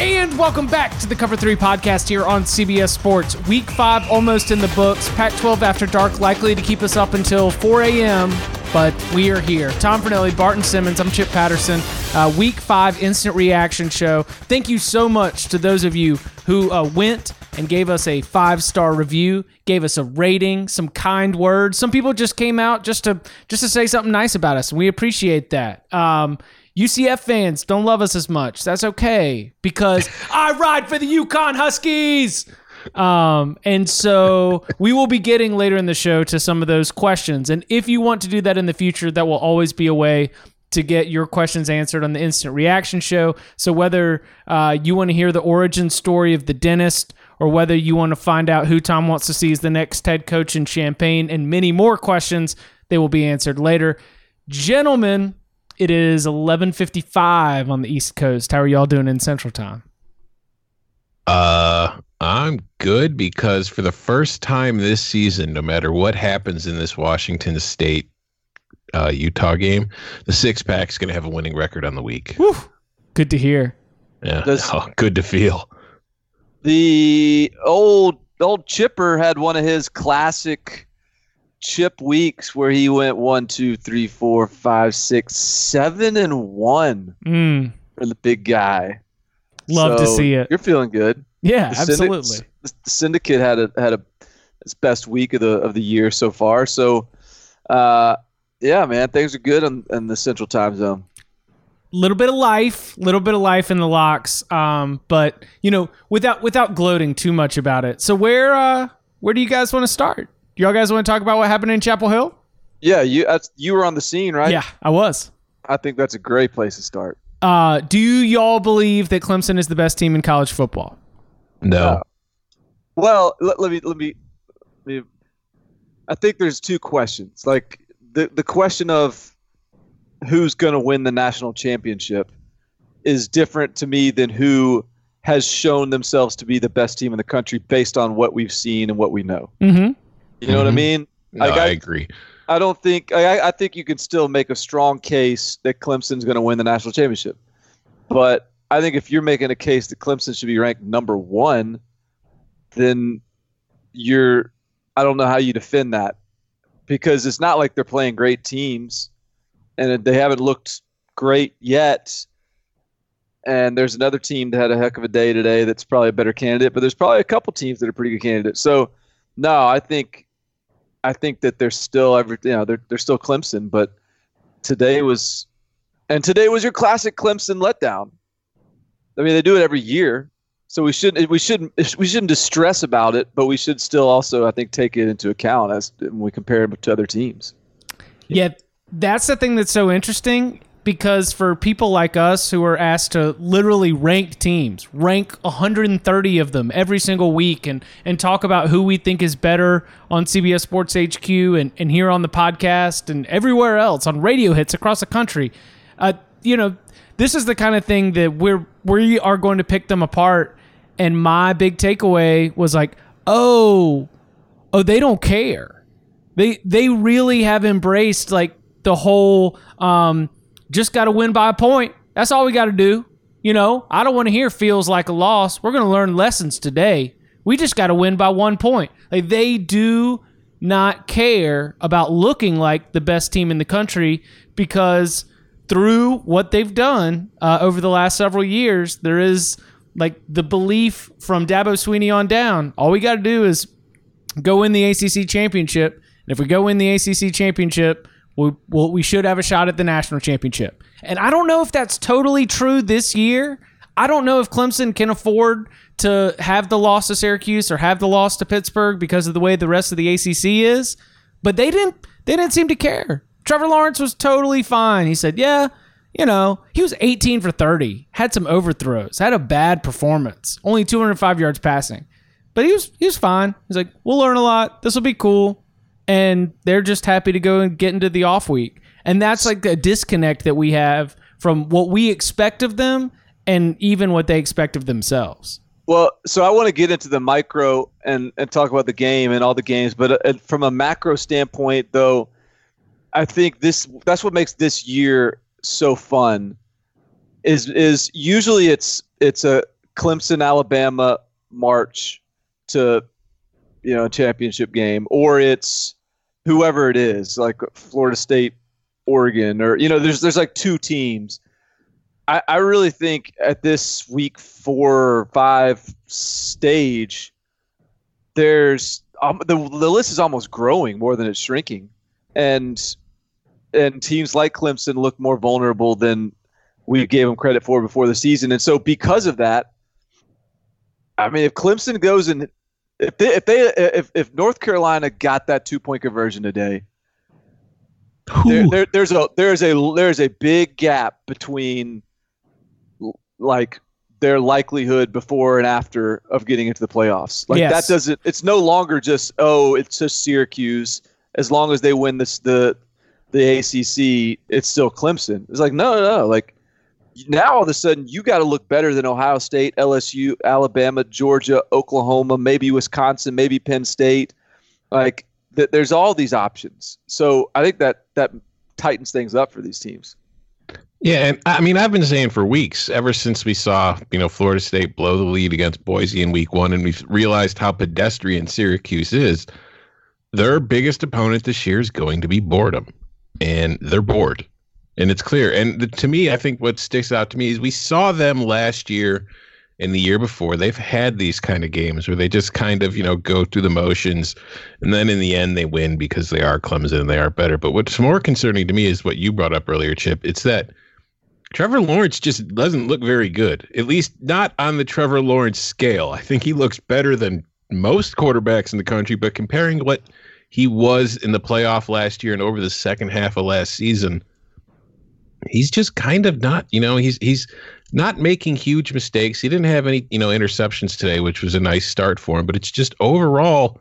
And welcome back to the Cover 3 podcast here on CBS Sports. Week 5 almost in the books. Pac 12 after dark likely to keep us up until 4 a.m., but we are here. Tom Fornelli, Barton Simmons, I'm Chip Patterson. Uh, week 5 instant reaction show. Thank you so much to those of you who uh, went and gave us a five star review, gave us a rating, some kind words. Some people just came out just to just to say something nice about us, and we appreciate that. Um, UCF fans don't love us as much. That's okay because I ride for the UConn Huskies. Um, and so we will be getting later in the show to some of those questions. And if you want to do that in the future, that will always be a way to get your questions answered on the instant reaction show. So whether uh, you want to hear the origin story of the dentist or whether you want to find out who Tom wants to see as the next head coach in Champaign and many more questions, they will be answered later. Gentlemen, it is 11:55 on the East Coast. How are y'all doing in Central Time? Uh, I'm good because for the first time this season, no matter what happens in this Washington State uh, Utah game, the six pack's going to have a winning record on the week. Whew. Good to hear. Yeah, oh, good to feel. The old old Chipper had one of his classic chip weeks where he went one, two, three, four, five, six, seven, and one Mm, for the big guy. love to see it. You're feeling good. Yeah, The absolutely. the syndicate had a had a its best week of the of the year so far. So, uh, yeah, man, things are good in, in the Central Time Zone. little bit of life, little bit of life in the locks. Um, but you know, without without gloating too much about it. So where uh where do you guys want to start? Y'all guys want to talk about what happened in Chapel Hill? Yeah, you that's, you were on the scene, right? Yeah, I was. I think that's a great place to start. Uh, do y'all believe that Clemson is the best team in college football? No, Uh, Well, let, let me let me. let me- I think there's two questions. Like the the question of who's going to win the national championship is different to me than who has shown themselves to be the best team in the country based on what we've seen and what we know. Mm-hmm. You know what I Mhm. mean? no, I I agree. I don't think I, I think you can still make a strong case that Clemson's going to win the national championship. But I think if you're making a case that Clemson should be ranked number one, then you're I don't know how you defend that because it's not like they're playing great teams and they haven't looked great yet. And there's another team that had a heck of a day today that's probably a better candidate, but there's probably a couple teams that are pretty good candidates. So no, I think I think that they're still every you know they're they're still Clemson, but today was and today was your classic Clemson letdown. I mean, they do it every year, so we shouldn't we shouldn't we shouldn't distress about it, but we should still also I think take it into account as when we compare it to other teams. Yeah, that's the thing that's so interesting because for people like us who are asked to literally rank teams, rank 130 of them every single week and and talk about who we think is better on CBS Sports HQ and, and here on the podcast and everywhere else on radio hits across the country. Uh, you know, this is the kind of thing that we're we are going to pick them apart. And my big takeaway was like, oh, oh, they don't care they they really have embraced like the whole um just got to win by a point. That's all we got to do. You know, I don't want to hear feels like a loss. We're going to learn lessons today. We just got to win by one point. Like they do not care about looking like the best team in the country because through what they've done uh, over the last several years, there is like the belief from Dabo Swinney on down. All we got to do is go win the ACC championship. And if we go win the ACC championship, we we should have a shot at the national championship. And I don't know if that's totally true this year. I don't know if Clemson can afford to have the loss to Syracuse or have the loss to Pittsburgh because of the way the rest of the ACC is. But they didn't. They didn't seem to care. Trevor Lawrence was totally fine. He said, "Yeah, you know, he was 18 for 30, had some overthrows, had a bad performance, only 205 yards passing, but he was he was fine. He's like, we'll learn a lot. This will be cool, and they're just happy to go and get into the off week, and that's like a disconnect that we have from what we expect of them and even what they expect of themselves. Well, so I want to get into the micro and, and talk about the game and all the games, but uh, from a macro standpoint, though, I think this that's what makes this year so fun. Is is usually it's it's a Clemson Alabama march to you know championship game, or it's whoever it is, like Florida State, Oregon, or you know there's there's like two teams. I, I really think at this week four or five stage, there's um, the the list is almost growing more than it's shrinking, and and teams like Clemson look more vulnerable than we gave them credit for before the season, and so because of that, I mean, if Clemson goes and if they if they if, if North Carolina got that two point conversion today, there, there, there's a there's a there's a big gap between like their likelihood before and after of getting into the playoffs. Like yes. that doesn't it's no longer just oh, it's just Syracuse. As long as they win this the the ACC, it's still Clemson. It's like no, no, no. like now all of a sudden you got to look better than Ohio State, LSU, Alabama, Georgia, Oklahoma, maybe Wisconsin, maybe Penn State. Like th- there's all these options. So I think that that tightens things up for these teams. Yeah, and I mean, I've been saying for weeks, ever since we saw, you know, Florida State blow the lead against Boise in week one, and we've realized how pedestrian Syracuse is, their biggest opponent this year is going to be boredom. And they're bored. And it's clear. And the, to me, I think what sticks out to me is we saw them last year and the year before. They've had these kind of games where they just kind of, you know, go through the motions. And then in the end, they win because they are Clemson and they are better. But what's more concerning to me is what you brought up earlier, Chip. It's that Trevor Lawrence just doesn't look very good, at least not on the Trevor Lawrence scale. I think he looks better than most quarterbacks in the country, but comparing what he was in the playoff last year and over the second half of last season, he's just kind of not, you know, he's he's not making huge mistakes. He didn't have any, you know, interceptions today, which was a nice start for him, but it's just overall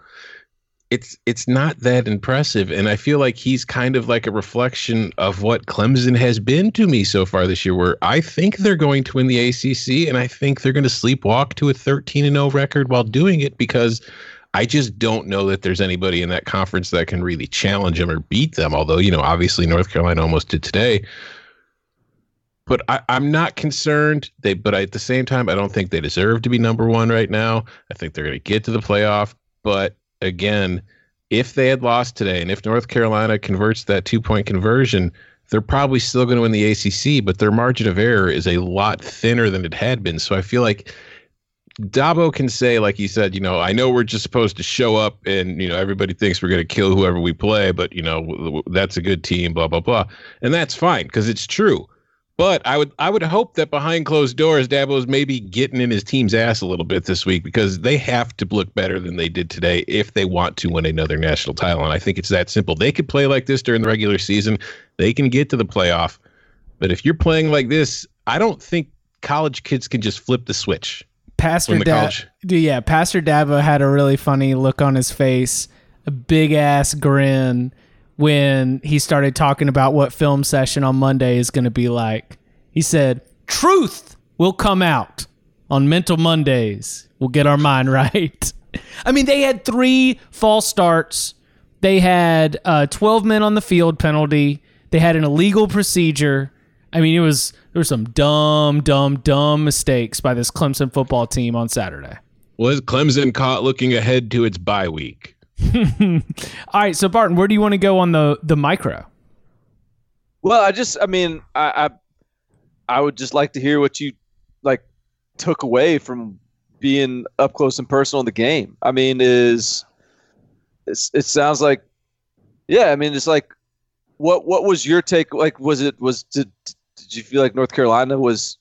it's it's not that impressive. And i feel like he's kind of like a reflection of what clemson has been to me so far this year where i think they're going to win the acc and i think they're going to sleepwalk to a 13 and 0 record while doing it because i just don't know that there's anybody in that conference that can really challenge them or beat them. Although you know obviously north carolina almost did today but I, am not concerned. They, but I, at the same time, I don't think they deserve to be number one right now. I think they're going to get to the playoff, but again, if they had lost today and if North Carolina converts that two point conversion, they're probably still going to win the ACC, but their margin of error is a lot thinner than it had been. So I feel like Dabo can say, like you said, you know, I know we're just supposed to show up and, you know, everybody thinks we're going to kill whoever we play, but, you know, that's a good team, blah, blah, blah. And that's fine because it's true. But I would I would hope that behind closed doors, Dabo's maybe getting in his team's ass a little bit this week because they have to look better than they did today if they want to win another national title. And I think it's that simple. They could play like this during the regular season. They can get to the playoff. But if you're playing like this, I don't think college kids can just flip the switch. Pastor Dabo, yeah, Pastor Dabo had a really funny look on his face, a big ass grin when he started talking about what film session on Monday is going to be like. He said, Truth will come out on Mental Mondays. We'll get our mind right. I mean, they had three false starts. They had uh, 12 men on the field penalty. They had an illegal procedure. I mean, it was there were some dumb, dumb, dumb mistakes by this Clemson football team on Saturday. Was Clemson caught looking ahead to its bye week? All right, so Barton, where do you want to go on the the micro? Well, I just, I mean, I, I, I would just like to hear what you like took away from being up close and personal in the game. I mean, is it sounds like, yeah. I mean, it's like, what what was your take? Like, was it was did did you feel like North Carolina was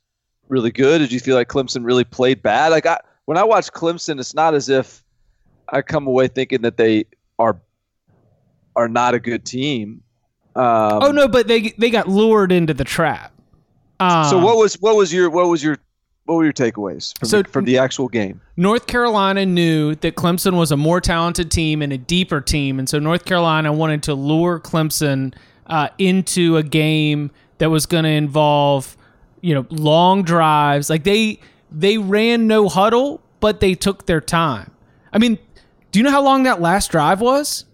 really good? Did you feel like Clemson really played bad? Like, I when I watch Clemson, it's not as if I come away thinking that they are are not a good team. Um, oh no, but they they got lured into the trap. Um, so what was what was your what was your what were your takeaways from, So- the, from the actual game? North Carolina knew that Clemson was a more talented team and a deeper team, and so North Carolina wanted to lure Clemson uh, into a game that was going to involve, you know, long drives. Like they they ran no huddle, but they took their time. I mean, do you know how long that last drive was?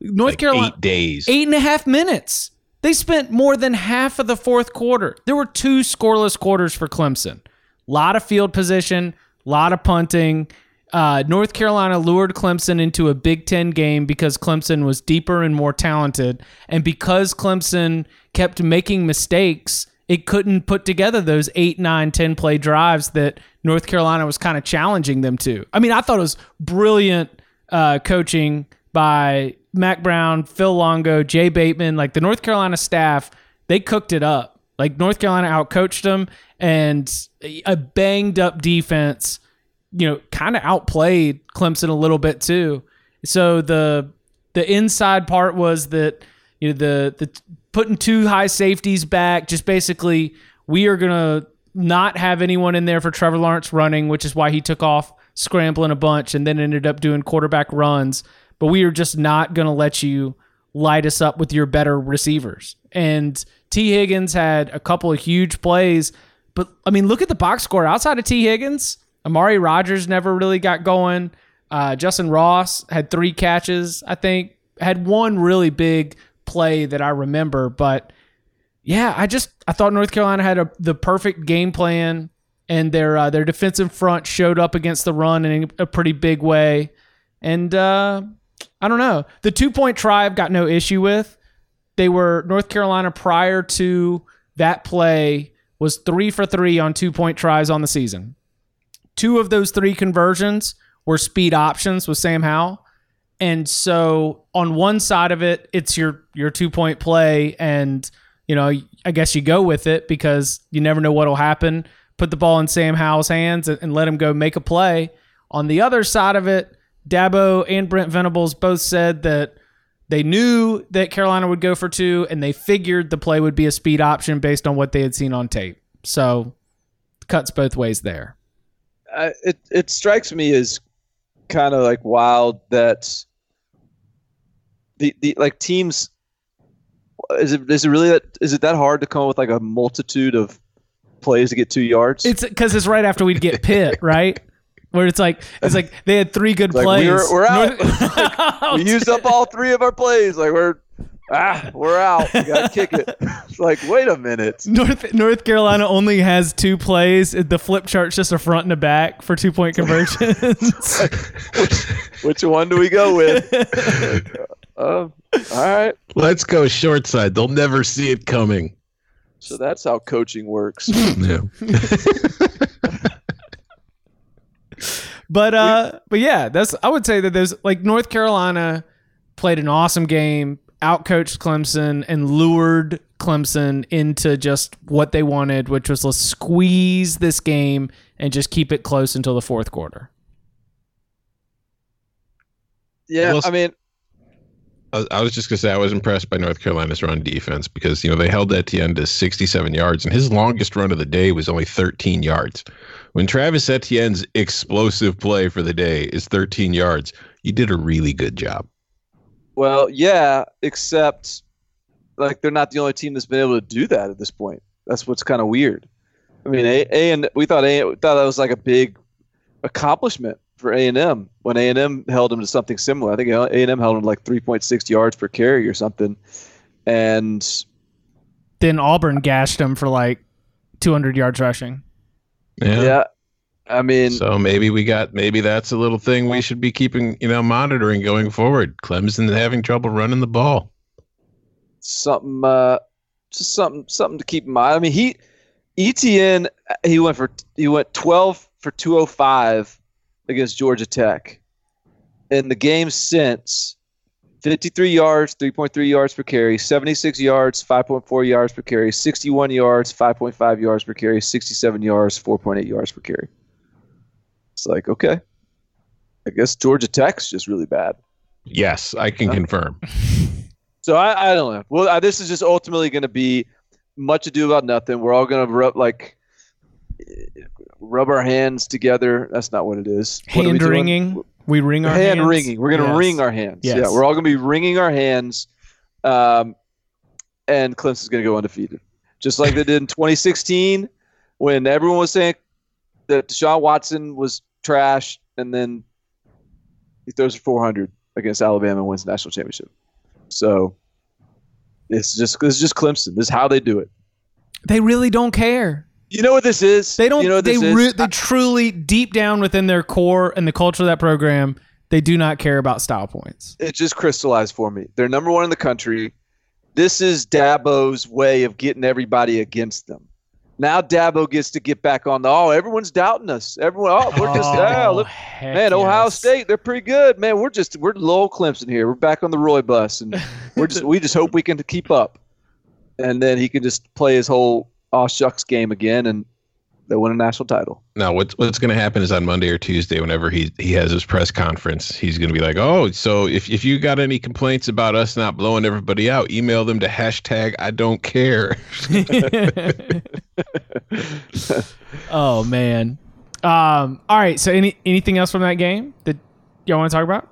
North Like Carolina eight days. eight and a half minutes. They spent more than half of the fourth quarter. There were two scoreless quarters for Clemson. A lot of field position, a lot of punting. Uh, North Carolina lured Clemson into a Big Ten game because Clemson was deeper and more talented. And because Clemson kept making mistakes, it couldn't put together those eight, nine, 10 play drives that North Carolina was kind of challenging them to. I mean, I thought it was brilliant uh, coaching by Mack Brown, Phil Longo, Jay Bateman, like the North Carolina staff, they cooked it up. Like North Carolina outcoached them, and a banged up defense, you know, kind of outplayed Clemson a little bit too. So the the inside part was that you know the the putting two high safeties back, just basically we are gonna not have anyone in there for Trevor Lawrence running, which is why he took off scrambling a bunch and then ended up doing quarterback runs. But we are just not gonna let you light us up with your better receivers. And Tee Higgins had a couple of huge plays, but I mean, look at the box score outside of Tee Higgins. Amari Rodgers never really got going. Uh, Justin Ross had three catches, I think. Had one really big play that I remember, but yeah, I just I thought North Carolina had a, the perfect game plan, and their uh, their defensive front showed up against the run in a pretty big way. And uh, I don't know, the two point try I've got no issue with. They were North Carolina prior to that play was three for three on two point tries on the season. Two of those three conversions were speed options with Sam Howell. And so on one side of it, it's your your two point play, and you know I guess you go with it because you never know what'll happen. Put the ball in Sam Howell's hands and, and let him go make a play. On the other side of it, Dabo and Brent Venables both said that they knew that Carolina would go for two, and they figured the play would be a speed option based on what they had seen on tape. So cuts both ways there. uh, it it strikes me as kind of like wild that the the like teams is it is it really that is it that hard to come up with like a multitude of plays to get two yards? It's because it's right after we'd get Pitt, right? Where it's like it's like they had three good Like, plays. we're- we're out. North- we used up all three of our plays. Like we're ah we're out. We gotta kick it. It's like wait a minute. North North Carolina only has two plays. The flip chart's just a front and a back for two point conversions. Which one do we go with? Uh, all right. Let's go short side. They'll never see it coming. So that's how coaching works. Yeah. But uh, but yeah, that's I would say that there's like North Carolina played an awesome game, outcoached Clemson, and lured Clemson into just what they wanted, which was let's squeeze this game and just keep it close until the fourth quarter. Yeah, Well, I mean, I was just gonna say I was impressed by North Carolina's run defense because you know they held Etienne to 67 yards and his longest run of the day was only 13 yards. When Travis Etienne's explosive play for the day is 13 yards, you did a really good job. well, yeah, except like they're not the only team that's been able to do that at this point. That's what's kind of weird. I mean, a, a and we thought a we thought that was like a big accomplishment for A and M when A and M held him to something similar. I think A and M held them like 3.6 yards per carry or something, and Then Auburn gashed him for like 200 yards rushing. Yeah. yeah, I mean, So maybe we got maybe that's a little thing we should be keeping you know monitoring going forward. Clemson having trouble running the ball. something uh just something something to keep in mind. I mean, he Etienne he went for he went 12 for 205 against Georgia Tech. in the game since 53 yards, 3.3 yards per carry, 76 yards, 5.4 yards per carry, 61 yards, 5.5 yards per carry, 67 yards, 4.8 yards per carry. It's like, okay. I guess Georgia Tech's just really bad. Yes, I can confirm. So I, I don't know. Well, I, this is just ultimately going to be much ado about nothing. We're all going to like rub our hands together. That's not what it is. What Hand wringing. We ring our hands. hand hands. wringing. We're gonna Yes. wring our hands. Yes. Yeah, we're all gonna be wringing our hands, um, and Clemson's gonna go undefeated, just like they did in 2016 when everyone was saying that Deshaun Watson was trash, and then he throws for 400 against Alabama and wins the national championship. So it's just is just Clemson. This is how they do it. They really don't care. You know what this is? They don't. You know they this re- is? they truly deep down within their core and the culture of that program, they do not care about style points. it just crystallized for me. They're number one in the country. This is Dabo's way of getting everybody against them. Now Dabo gets to get back on the oh, everyone's doubting us. Everyone, oh, we're just oh, yeah, look, man, Ohio. State, they're pretty good. Man, we're just we're low Clemson here. We're back on the Roy bus, and we're just we just hope we can keep up. And then he can just play his whole aw shucks game again, and they win a national title. Now, what's what's going to happen is on Monday or Tuesday, whenever he he has his press conference, he's going to be like, "Oh, so if if you got any complaints about us not blowing everybody out, email them to hashtag I don't care." oh man. Um. All right. So any anything else from that game that y'all want to talk about?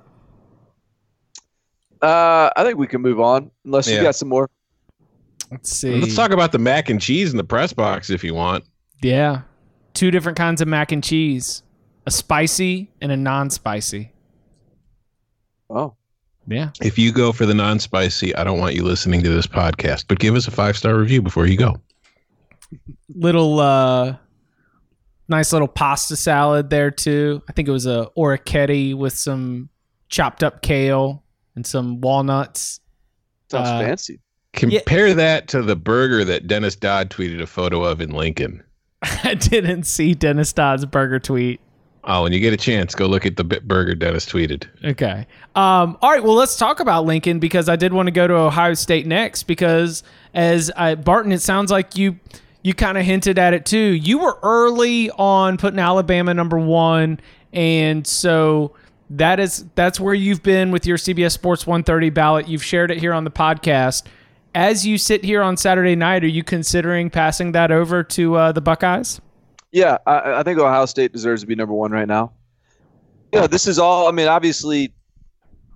Uh, I think we can move on unless you got some more. Let's see. Let's talk about the mac and cheese in the press box if you want. Yeah. Two different kinds of mac and cheese. A spicy and a non-spicy. Oh, Yeah. If you go for the non-spicy, I don't want you listening to this podcast, but give us a five star review before you go. Little uh nice little pasta salad there too. I think it was a orecchiette with some chopped up kale and some walnuts. sounds Uh, fancy. Compare that to the burger that Dennis Dodd tweeted a photo of in Lincoln. I didn't see Dennis Dodd's burger tweet. Oh, when you get a chance, go look at the bit burger Dennis tweeted. Okay. Um, all right. Well, let's talk about Lincoln because I did want to go to Ohio State next because as I, Barton, it sounds like you you kind of hinted at it too. You were early on putting Alabama number one, and so that is that's where you've been with your CBS Sports 130 ballot. You've shared it here on the podcast. As you sit here on Saturday night, are you considering passing that over to uh, the Buckeyes? Yeah, I, I think Ohio State deserves to be number one right now. Yeah, this is all. I mean, obviously,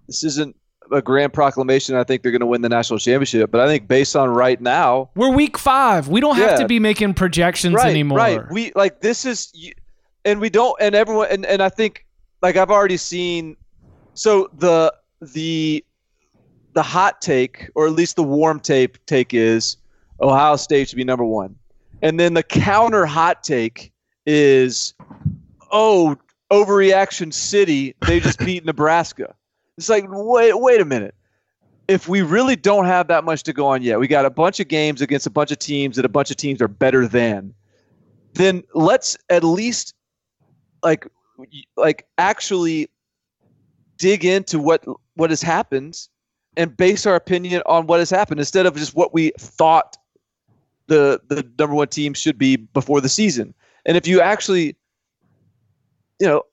this isn't a grand proclamation. I think they're going to win the national championship, but I think based on right now, We're week five. We don't have Yeah. to be making projections right, anymore. right, we like this is, and we don't, and everyone, and, and I think like I've already seen. So the the the hot take, or at least the warm tape take, is Ohio State should be number one, and then the counter hot take is, oh, overreaction city, they just beat Nebraska. It's like wait, wait a minute. If we really don't have that much to go on yet, we got a bunch of games against a bunch of teams that a bunch of teams are better than. Then let's at least like like actually dig into what what has happened and base our opinion on what has happened instead of just what we thought the the number one team should be before the season. And if you actually, you know,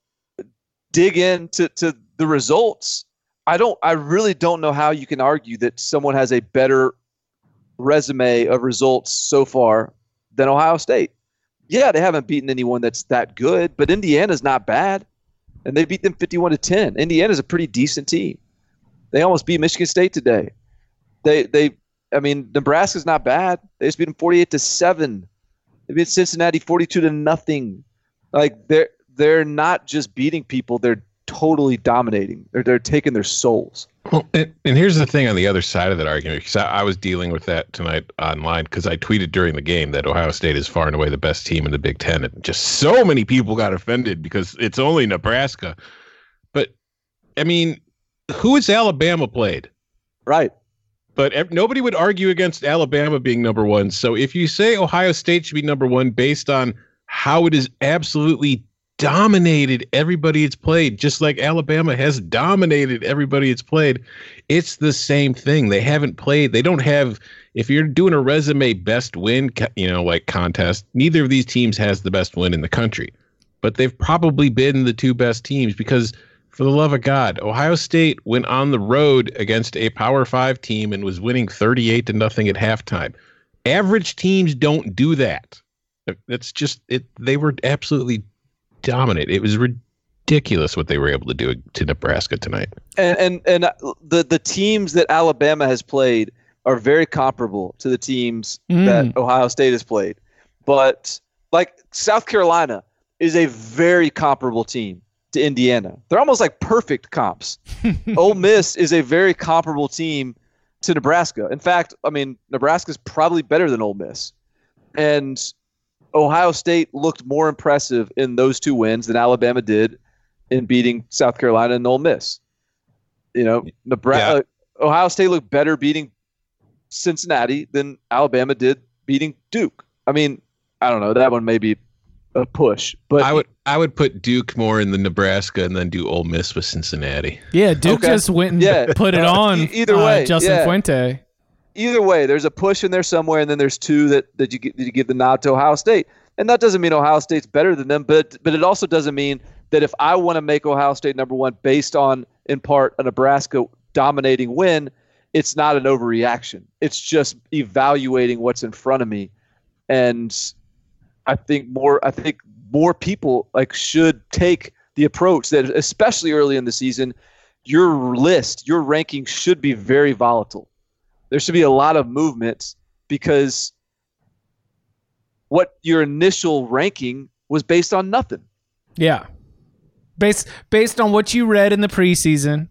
dig into to the results, I don't. I really don't know how you can argue that someone has a better resume of results so far than Ohio State. Yeah, they haven't beaten anyone that's that good, but Indiana's not bad, and they beat them fifty-one to ten. Indiana's a pretty decent team. They almost beat Michigan State today. They they. I mean, Nebraska's not bad. They just beat them forty-eight to seven. They beat Cincinnati forty-two to nothing. Like they're they're not just beating people; they're totally dominating. They're they're taking their souls. Well, and, and here's the thing on the other side of that argument, because I, I was dealing with that tonight online because I tweeted during the game that Ohio State is far and away the best team in the Big Ten, and just so many people got offended because it's only Nebraska. But I mean, who has Alabama played? Right. But nobody would argue against Alabama being number one. So if you say Ohio State should be number one based on how it is absolutely dominated everybody it's played, just like Alabama has dominated everybody it's played. It's the same thing. They haven't played. They don't have. If you're doing a resume best win, you know, like contest, neither of these teams has the best win in the country, but they've probably been the two best teams because, for the love of God, Ohio State went on the road against a Power Five team and was winning 38 to nothing at halftime. Average teams don't do that. That's just it. They were absolutely dominant. It was ridiculous what they were able to do to Nebraska tonight. And and and the the teams that Alabama has played are very comparable to the teams mm. that Ohio State has played. But like South Carolina is a very comparable team to Indiana. They're almost like perfect comps. Ole Miss is a very comparable team to Nebraska. In fact, I mean, Nebraska is probably better than Ole Miss. And Ohio State looked more impressive in those two wins than Alabama did in beating South Carolina and Ole Miss. You know, Nebraska, yeah. Uh, Ohio State looked better beating Cincinnati than Alabama did beating Duke. I mean, I don't know. That one may be a push, but I would I would put Duke more in the Nebraska and then do Ole Miss with Cincinnati. Yeah, Duke okay. just went and yeah. put it on. Either way, uh, Justin yeah. Fuente either way, there's a push in there somewhere, and then there's two that, that you, that you give the nod to Ohio State. And that doesn't mean Ohio State's better than them, but but it also doesn't mean that if I want to make Ohio State number one based on, in part, a Nebraska dominating win, it's not an overreaction. It's just evaluating what's in front of me, and I think more. I think more people like should take the approach that, especially early in the season, your list, your ranking should be very volatile there should be a lot of movement because what your initial ranking was based on nothing. Yeah. Based based on what you read in the preseason,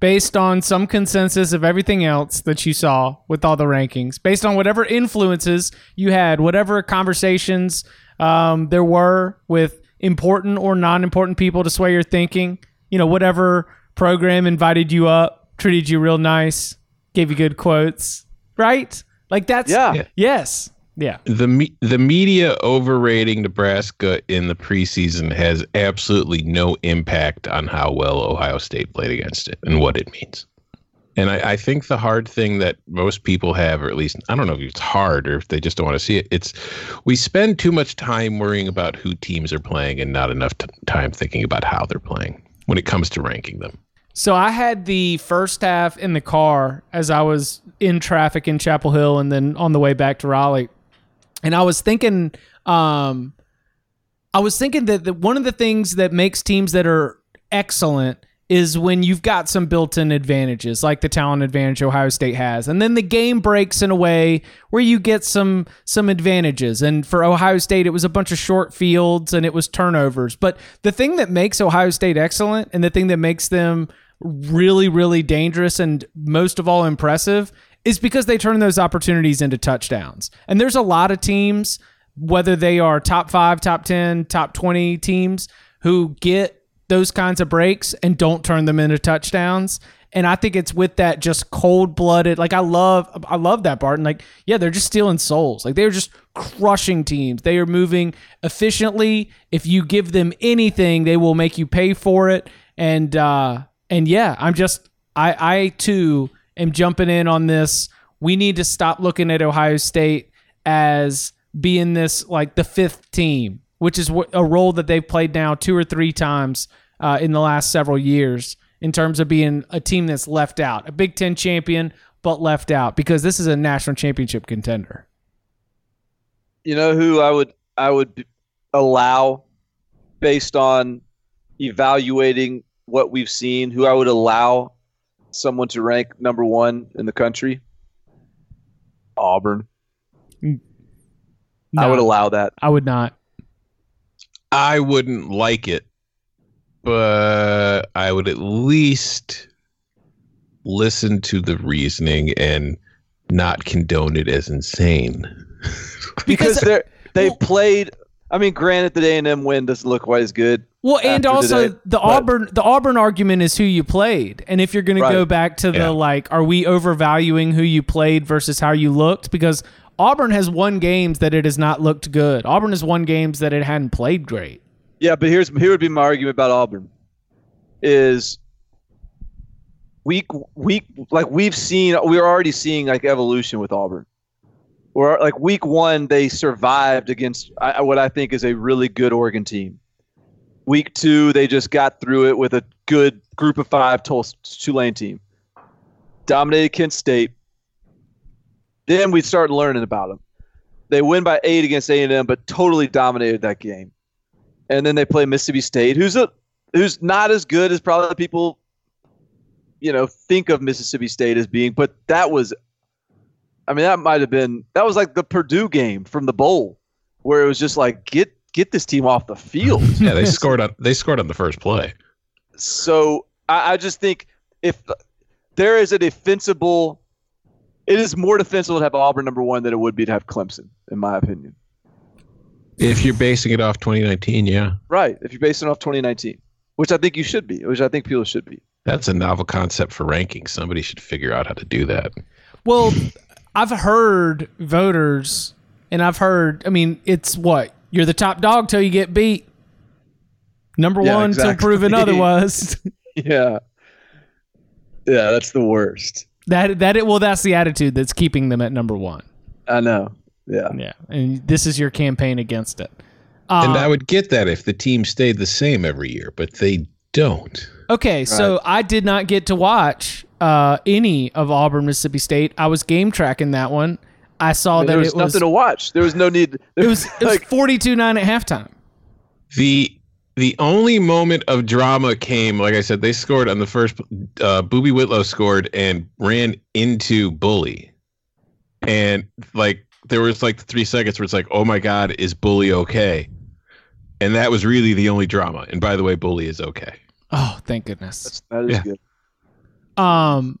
based on some consensus of everything else that you saw with all the rankings, based on whatever influences you had, whatever conversations um, there were with important or non-important people to sway your thinking, you know, whatever program invited you up, treated you real nice, gave you good quotes, right? Like that's yeah. Yes. Yeah. The me- the media overrating Nebraska in the preseason has absolutely no impact on how well Ohio State played against it and what it means. And I, I, think the hard thing that most people have, or at least I don't know if it's hard or if they just don't want to see it, it's we spend too much time worrying about who teams are playing and not enough t- time thinking about how they're playing when it comes to ranking them. So I had the first half in the car as I was in traffic in Chapel Hill and then on the way back to Raleigh. And I was thinking um I was thinking that the, one of the things that makes teams that are excellent is when you've got some built-in advantages like the talent advantage Ohio State has. And then the game breaks in a way where you get some some advantages. And for Ohio State it was a bunch of short fields and it was turnovers. But the thing that makes Ohio State excellent and the thing that makes them really, really dangerous and most of all impressive is because they turn those opportunities into touchdowns. And there's a lot of teams, whether they are top five, top 10, top 20 teams, who get those kinds of breaks and don't turn them into touchdowns. And I think it's with that just cold blooded. Like I love, I love that Barton. Like yeah, they're just stealing souls. Like they're just crushing teams. They are moving efficiently. If you give them anything, they will make you pay for it. And uh, and yeah, I'm just I I too am jumping in on this. We need to stop looking at Ohio State as being this like the fifth team, which is a role that they've played now two or three times uh, in the last several years in terms of being a team that's left out, a Big Ten champion but left out because this is a national championship contender. You know who I would I would allow based on evaluating what we've seen, who I would allow someone to rank number one in the country? Auburn. No, I would allow that. I would not. I wouldn't like it, but I would at least listen to the reasoning and not condone it as insane. because they they played. I mean, granted, the A and M win doesn't look quite as good, well, and also today, the Auburn the Auburn argument is who you played, and if you're going right. to go back to the yeah. like, are we overvaluing who you played versus how you looked? Because Auburn has won games that it has not looked good. Auburn has won games that it hadn't played great. Yeah, but here's here would be my argument about Auburn is week week like we've seen we're already seeing like evolution with Auburn. Or like week one they survived against what I think is a really good Oregon team. Week two they just got through it with a good group of five Tulane team. Dominated Kent State. Then we started learning about them. They win by eight against A and M, but totally dominated that game and then they play Mississippi State, who's a who's not as good as probably people, you know, think of Mississippi State as being. But that was, I mean, that might have been that was like the Purdue game from the bowl, where it was just like get get this team off the field. yeah, they scored on they scored on the first play. So I, I just think if there is a defensible, it is more defensible to have Auburn number one than it would be to have Clemson, in my opinion. If you're basing it off 2019, yeah. Right. If you're basing it off 2019, which I think you should be, which I think people should be. That's a novel concept for ranking. Somebody should figure out how to do that. Well, I've heard voters, and I've heard, I mean, it's what? You're the top dog till you get beat. Number yeah, one exactly. till proven otherwise. yeah. Yeah, that's the worst. That that it well, that's the attitude that's keeping them at number one. I know. Yeah. Yeah. And this is your campaign against it. Uh, and I would get that if the team stayed the same every year, but they don't. Okay, right. so I did not get to watch uh, any of Auburn, Mississippi State. I was game tracking that one. I saw I mean, that there was it nothing was, to watch. There was no need. It was it was forty two nine at halftime. The the only moment of drama came, like I said, they scored on the first. Uh, Boobee Whitlow scored and ran into Bully, and like there was like three seconds where it's like, oh my god, is Bully okay? And that was really the only drama. And by the way, Bully is okay. Oh, thank goodness. That's, that is yeah. good. Um,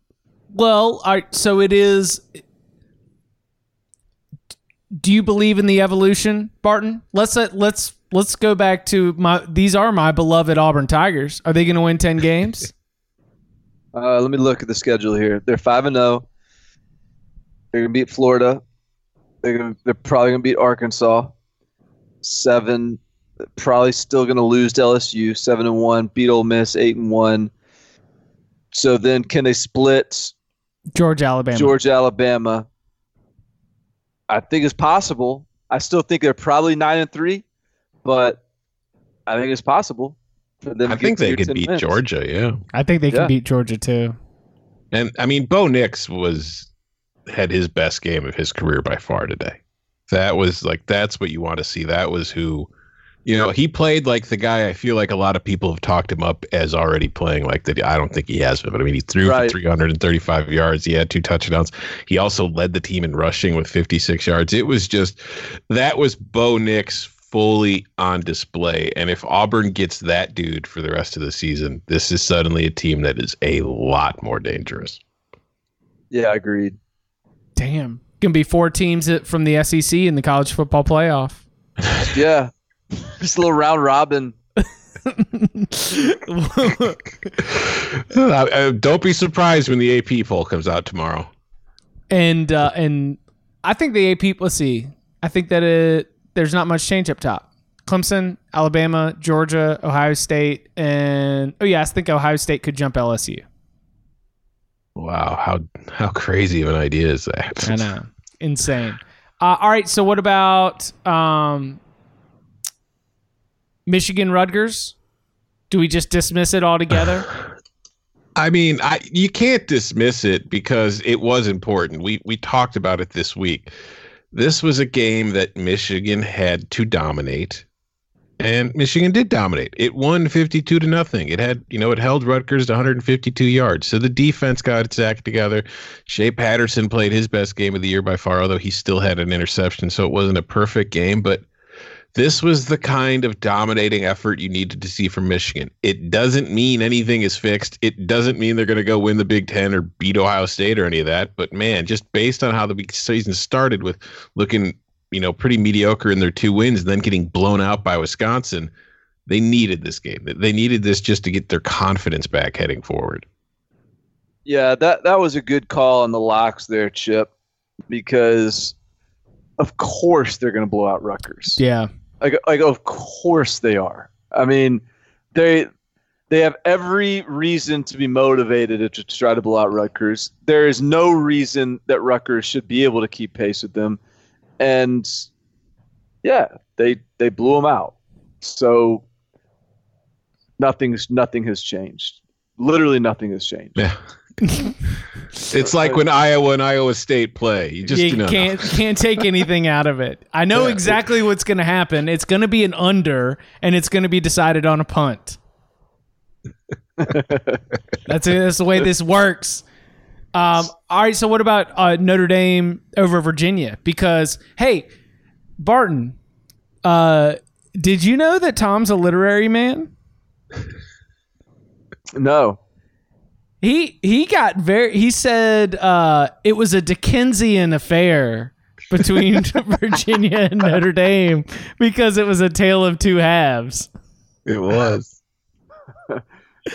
well, right. So it is. Do you believe in the evolution, Barton? Let's uh, let's let's go back to my. These are my beloved Auburn Tigers. Are they going to win ten games? uh, let me look at the schedule here. They're five and zero. Oh. They're going to beat Florida. They're gonna, they're probably gonna beat Arkansas. Seven, probably still gonna lose to LSU. Seven and one. Beat Ole Miss. Eight and one. So then, can they split? Georgia, Alabama. Georgia, Alabama. I think it's possible. I still think they're probably nine and three, but I think it's possible for them. I think they could beat Georgia. Yeah, I think they yeah. can beat Georgia too. And I mean, Bo Nix was had his best game of his career by far today. That was like that's what you want to see. That was who, you know, he played like the guy. I feel like a lot of people have talked him up as already playing like that. I don't think he has been, but I mean, he threw right. for 335 yards. He had two touchdowns. He also led the team in rushing with 56 yards. It was just that was Bo Nix fully on display. And if Auburn gets that dude for the rest of the season, this is suddenly a team that is a lot more dangerous. Yeah, agreed. Damn. Gonna be four teams from the SEC in the college football playoff. yeah. Just a little round robin. uh, don't be surprised when the AP poll comes out tomorrow. And uh, and I think the AP. Let's see. I think that it there's not much change up top. Clemson, Alabama, Georgia, Ohio State, and oh yeah, I think Ohio State could jump LSU. Wow, how how crazy of an idea is that? I know, insane. Uh, all right, so what about um, Michigan Rutgers? Do we just dismiss it altogether? I mean, I you can't dismiss it because it was important. We we talked about it this week. This was a game that Michigan had to dominate and Michigan did dominate. It won 52 to nothing. It had, you know, it held Rutgers to 152 yards. So the defense got its act together. Shea Patterson played his best game of the year by far, although he still had an interception. So it wasn't a perfect game, but this was the kind of dominating effort you needed to see from Michigan. It doesn't mean anything is fixed. It doesn't mean they're going to go win the Big Ten or beat Ohio State or any of that. But man, just based on how the season started with looking you know, pretty mediocre in their two wins, and then getting blown out by Wisconsin. They needed this game. They needed this just to get their confidence back heading forward. Yeah, that that was a good call on the locks there, Chip, because of course they're going to blow out Rutgers. Yeah, like like of course they are. I mean, they they have every reason to be motivated to try to blow out Rutgers. There is no reason that Rutgers should be able to keep pace with them, and yeah, they they blew them out. So nothing's nothing has changed. Literally nothing has changed. Yeah. it's like when Iowa and Iowa State play. You just you you know, can't can't take anything out of it. I know Yeah. exactly what's going to happen. It's going to be an under, and it's going to be decided on a punt. that's it. That's the way this works. Um, all right. So what about uh, Notre Dame over Virginia? Because hey, Barton, uh, did you know that Tom's a literary man? No. He he got very. He said uh, it was a Dickensian affair between Virginia and Notre Dame because it was a tale of two halves. it was.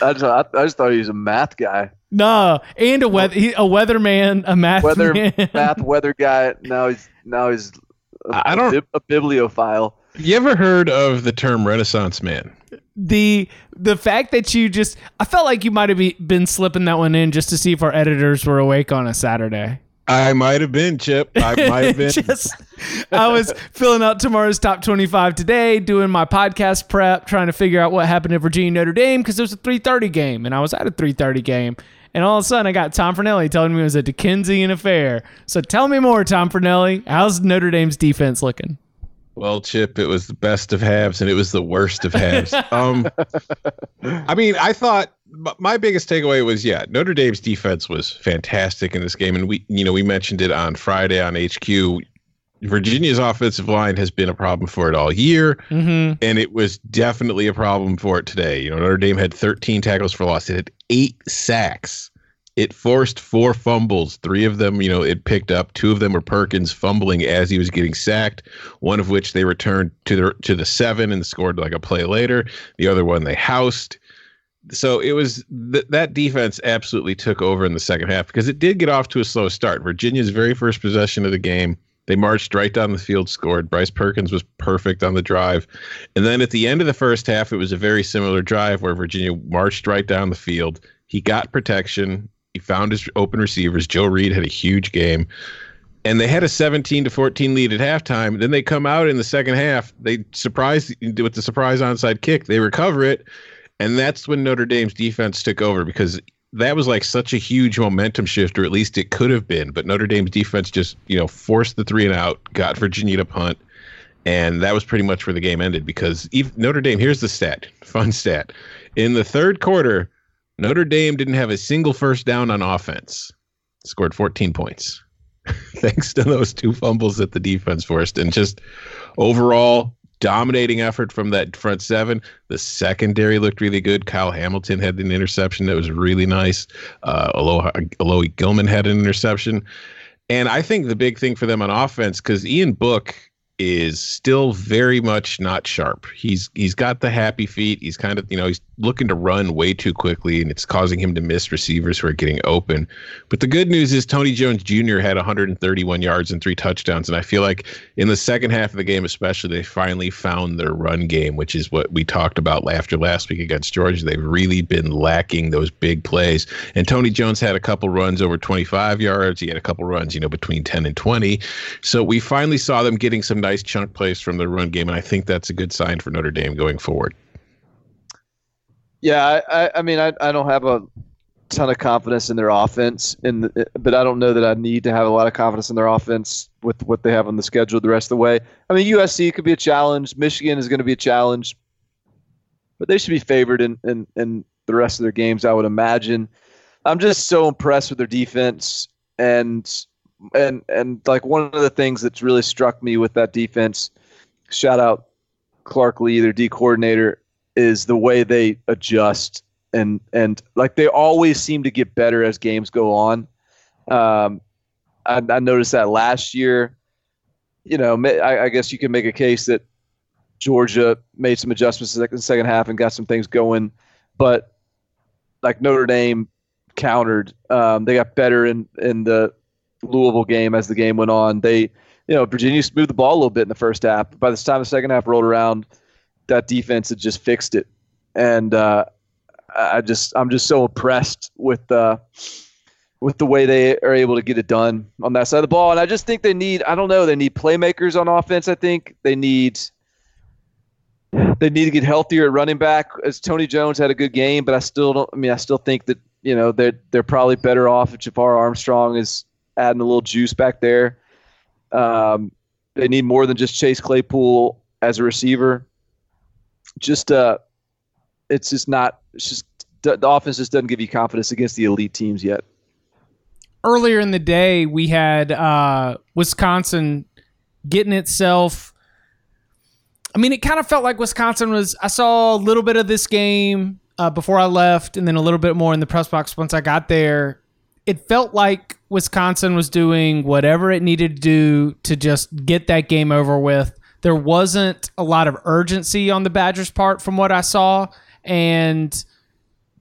I just, I, I just thought he was a math guy. No, and a weather he, a weatherman, a math Weather man. math weather guy. Now he's now he's a, I don't- a, bib- a bibliophile. You ever heard of the term Renaissance man? The the fact that you just I felt like you might have be, been slipping that one in just to see if our editors were awake on a Saturday. I might have been, Chip. I might have been. just I was filling out tomorrow's top 25 today, doing my podcast prep, trying to figure out what happened to Virginia Notre Dame because it was a 3:30 game, and I was at a 3:30 game, and all of a sudden I got Tom Fornelli telling me it was a Dickensian affair. So tell me more, Tom Fornelli. How's Notre Dame's defense looking? Well, Chip, it was the best of halves and it was the worst of halves. um, I mean, I thought my biggest takeaway was yeah, Notre Dame's defense was fantastic in this game, and we, you know, we mentioned it on Friday on HQ. Virginia's offensive line has been a problem for it all year, Mm-hmm. and it was definitely a problem for it today. You know, Notre Dame had 13 tackles for loss. It had eight sacks. It forced four fumbles. Three of them, you know, it picked up. Two of them were Perkins fumbling as he was getting sacked. One of which they returned to the to the seven and scored like a play later. The other one they housed. So it was th- that defense absolutely took over in the second half because it did get off to a slow start. Virginia's very first possession of the game, they marched right down the field, scored. Bryce Perkins was perfect on the drive. And then at the end of the first half, it was a very similar drive where Virginia marched right down the field. He got protection. He found his open receivers. Joe Reed had a huge game. And they had a 17 to 14 lead at halftime. Then they come out in the second half. They surprise with the surprise onside kick. They recover it. And that's when Notre Dame's defense took over because that was like such a huge momentum shift, or at least it could have been. But Notre Dame's defense just, you know, forced the three and out, got Virginia to punt. And that was pretty much where the game ended because Notre Dame, here's the stat, fun stat. In the third quarter, Notre Dame didn't have a single first down on offense, scored 14 points. Thanks to those two fumbles that the defense forced. And just overall, dominating effort from that front seven. The secondary looked really good. Kyle Hamilton had an interception that was really nice. Uh, Aloha, Alohi Gilman had an interception. And I think the big thing for them on offense, because Ian Book is still very much not sharp. He's he's got the happy feet. He's kind of you know he's looking to run way too quickly, and it's causing him to miss receivers who are getting open. But the good news is Tony Jones Jr. had 131 yards and three touchdowns, and I feel like in the second half of the game, especially, they finally found their run game, which is what we talked about after last week against Georgia. They've really been lacking those big plays, and Tony Jones had a couple runs over 25 yards. He had a couple runs, you know, between 10 and 20. So we finally saw them getting some nice chunk plays from the run game, and I think that's a good sign for Notre Dame going forward. Yeah, I, I, mean, I, I don't have a ton of confidence in their offense, the, but I don't know that I need to have a lot of confidence in their offense with what they have on the schedule the rest of the way. I mean, USC could be a challenge. Michigan is going to be a challenge, but they should be favored in, in, in the rest of their games, I would imagine. I'm just so impressed with their defense and and and like one of the things that's really struck me with that defense, shout out Clark Lea, their D coordinator, is the way they adjust and and like they always seem to get better as games go on. Um, I, I noticed that last year. You know, I, I guess you can make a case that Georgia made some adjustments in the second half and got some things going, but like Notre Dame countered. Um, they got better in in the Louisville game as the game went on. They, you know, Virginia moved the ball a little bit in the first half. By the time the second half rolled around, that defense had just fixed it, and uh, I just I'm just so impressed with uh, with the way they are able to get it done on that side of the ball. And I just think they need I don't know they need playmakers on offense. I think they need they need to get healthier at running back. As Tony Jones had a good game, but I still don't. I mean, I still think that you know they're they're probably better off if Jafar Armstrong is adding a little juice back there. Um, they need more than just Chase Claypool as a receiver. Just uh, it's just not. It's just the offense just doesn't give you confidence against the elite teams yet. Earlier in the day, we had uh, Wisconsin getting itself. I mean, it kind of felt like Wisconsin was. I saw a little bit of this game uh, before I left, and then a little bit more in the press box once I got there. It felt like Wisconsin was doing whatever it needed to do to just get that game over with. There wasn't a lot of urgency on the Badgers' part from what I saw, and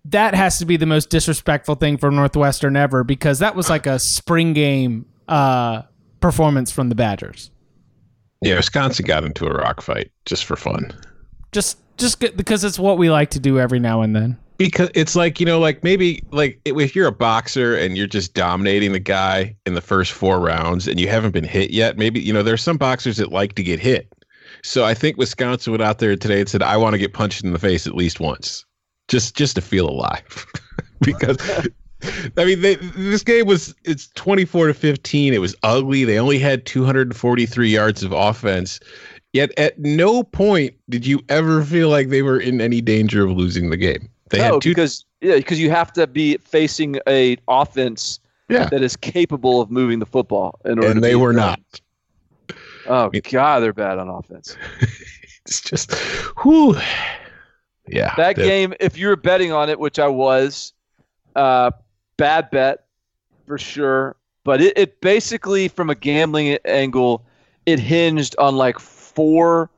that has to be the most disrespectful thing for Northwestern ever because that was like a spring game uh, performance from the Badgers. Yeah, Wisconsin got into a rock fight just for fun. Just just because it's what we like to do every now and then. Because it's like you know, like maybe like if you're a boxer and you're just dominating the guy in the first four rounds and you haven't been hit yet, maybe you know there's some boxers that like to get hit. So I think Wisconsin went out there today and said, "I want to get punched in the face at least once, just just to feel alive," because. I mean, they, this game was it's 24 to 15. It was ugly. They only had 243 yards of offense. Yet at no point did you ever feel like they were in any danger of losing the game. They no, had two because yeah, because you have to be facing a offense Yeah. that is capable of moving the football. In order to and they were not. Oh God, they're bad on offense. It's just whew. Yeah. That game, if you were betting on it, which I was, uh, bad bet for sure. But it, it basically, from a gambling angle, it hinged on like four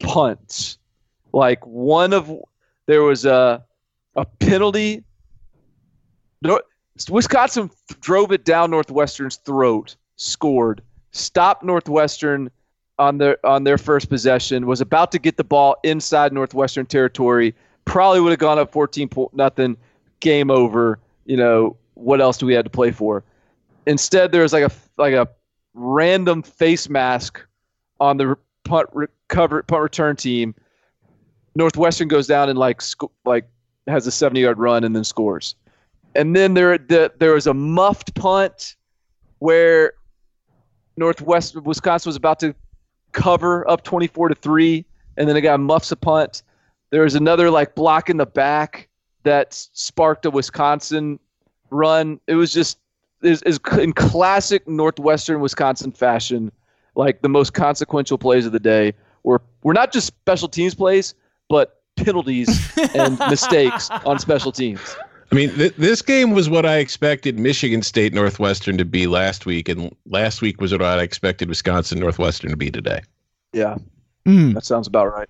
punts. Like one of there was a a penalty. No, Wisconsin drove it down Northwestern's throat, scored, stopped Northwestern on their on their first possession, was about to get the ball inside Northwestern territory, probably would have gone up 14 point nothing, game over. You know what else do we have to play for? Instead, there was like a like a random face mask on the punt recover punt return team. Northwestern goes down and like sc- like has a 70 yard run and then scores. And then there the, there was a muffed punt where Northwest Wisconsin was about to cover up 24 to 3 and then a guy muffs a punt. There was another like block in the back that sparked a Wisconsin run. It was just is is in classic Northwestern Wisconsin fashion, like the most consequential plays of the day were were not just special teams plays, but penalties and mistakes on special teams. I mean, th- this game was what I expected Michigan State Northwestern to be last week, and last week was what I expected Wisconsin Northwestern to be today. Yeah, Mm. that sounds about right.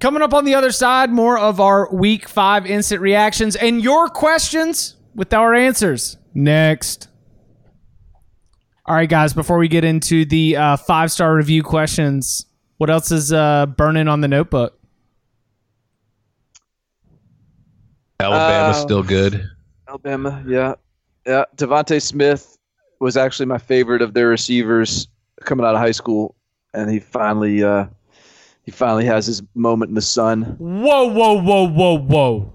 Coming up on the other side, more of our week five instant reactions and your questions with our answers next. All right, guys, before we get into the uh, five star review questions, what else is uh, burning on the notebook? Alabama's Uh, still good. Alabama, yeah, yeah. DeVonta Smith was actually my favorite of their receivers coming out of high school, and he finally uh, he finally has his moment in the sun. Whoa, whoa, whoa, whoa, whoa.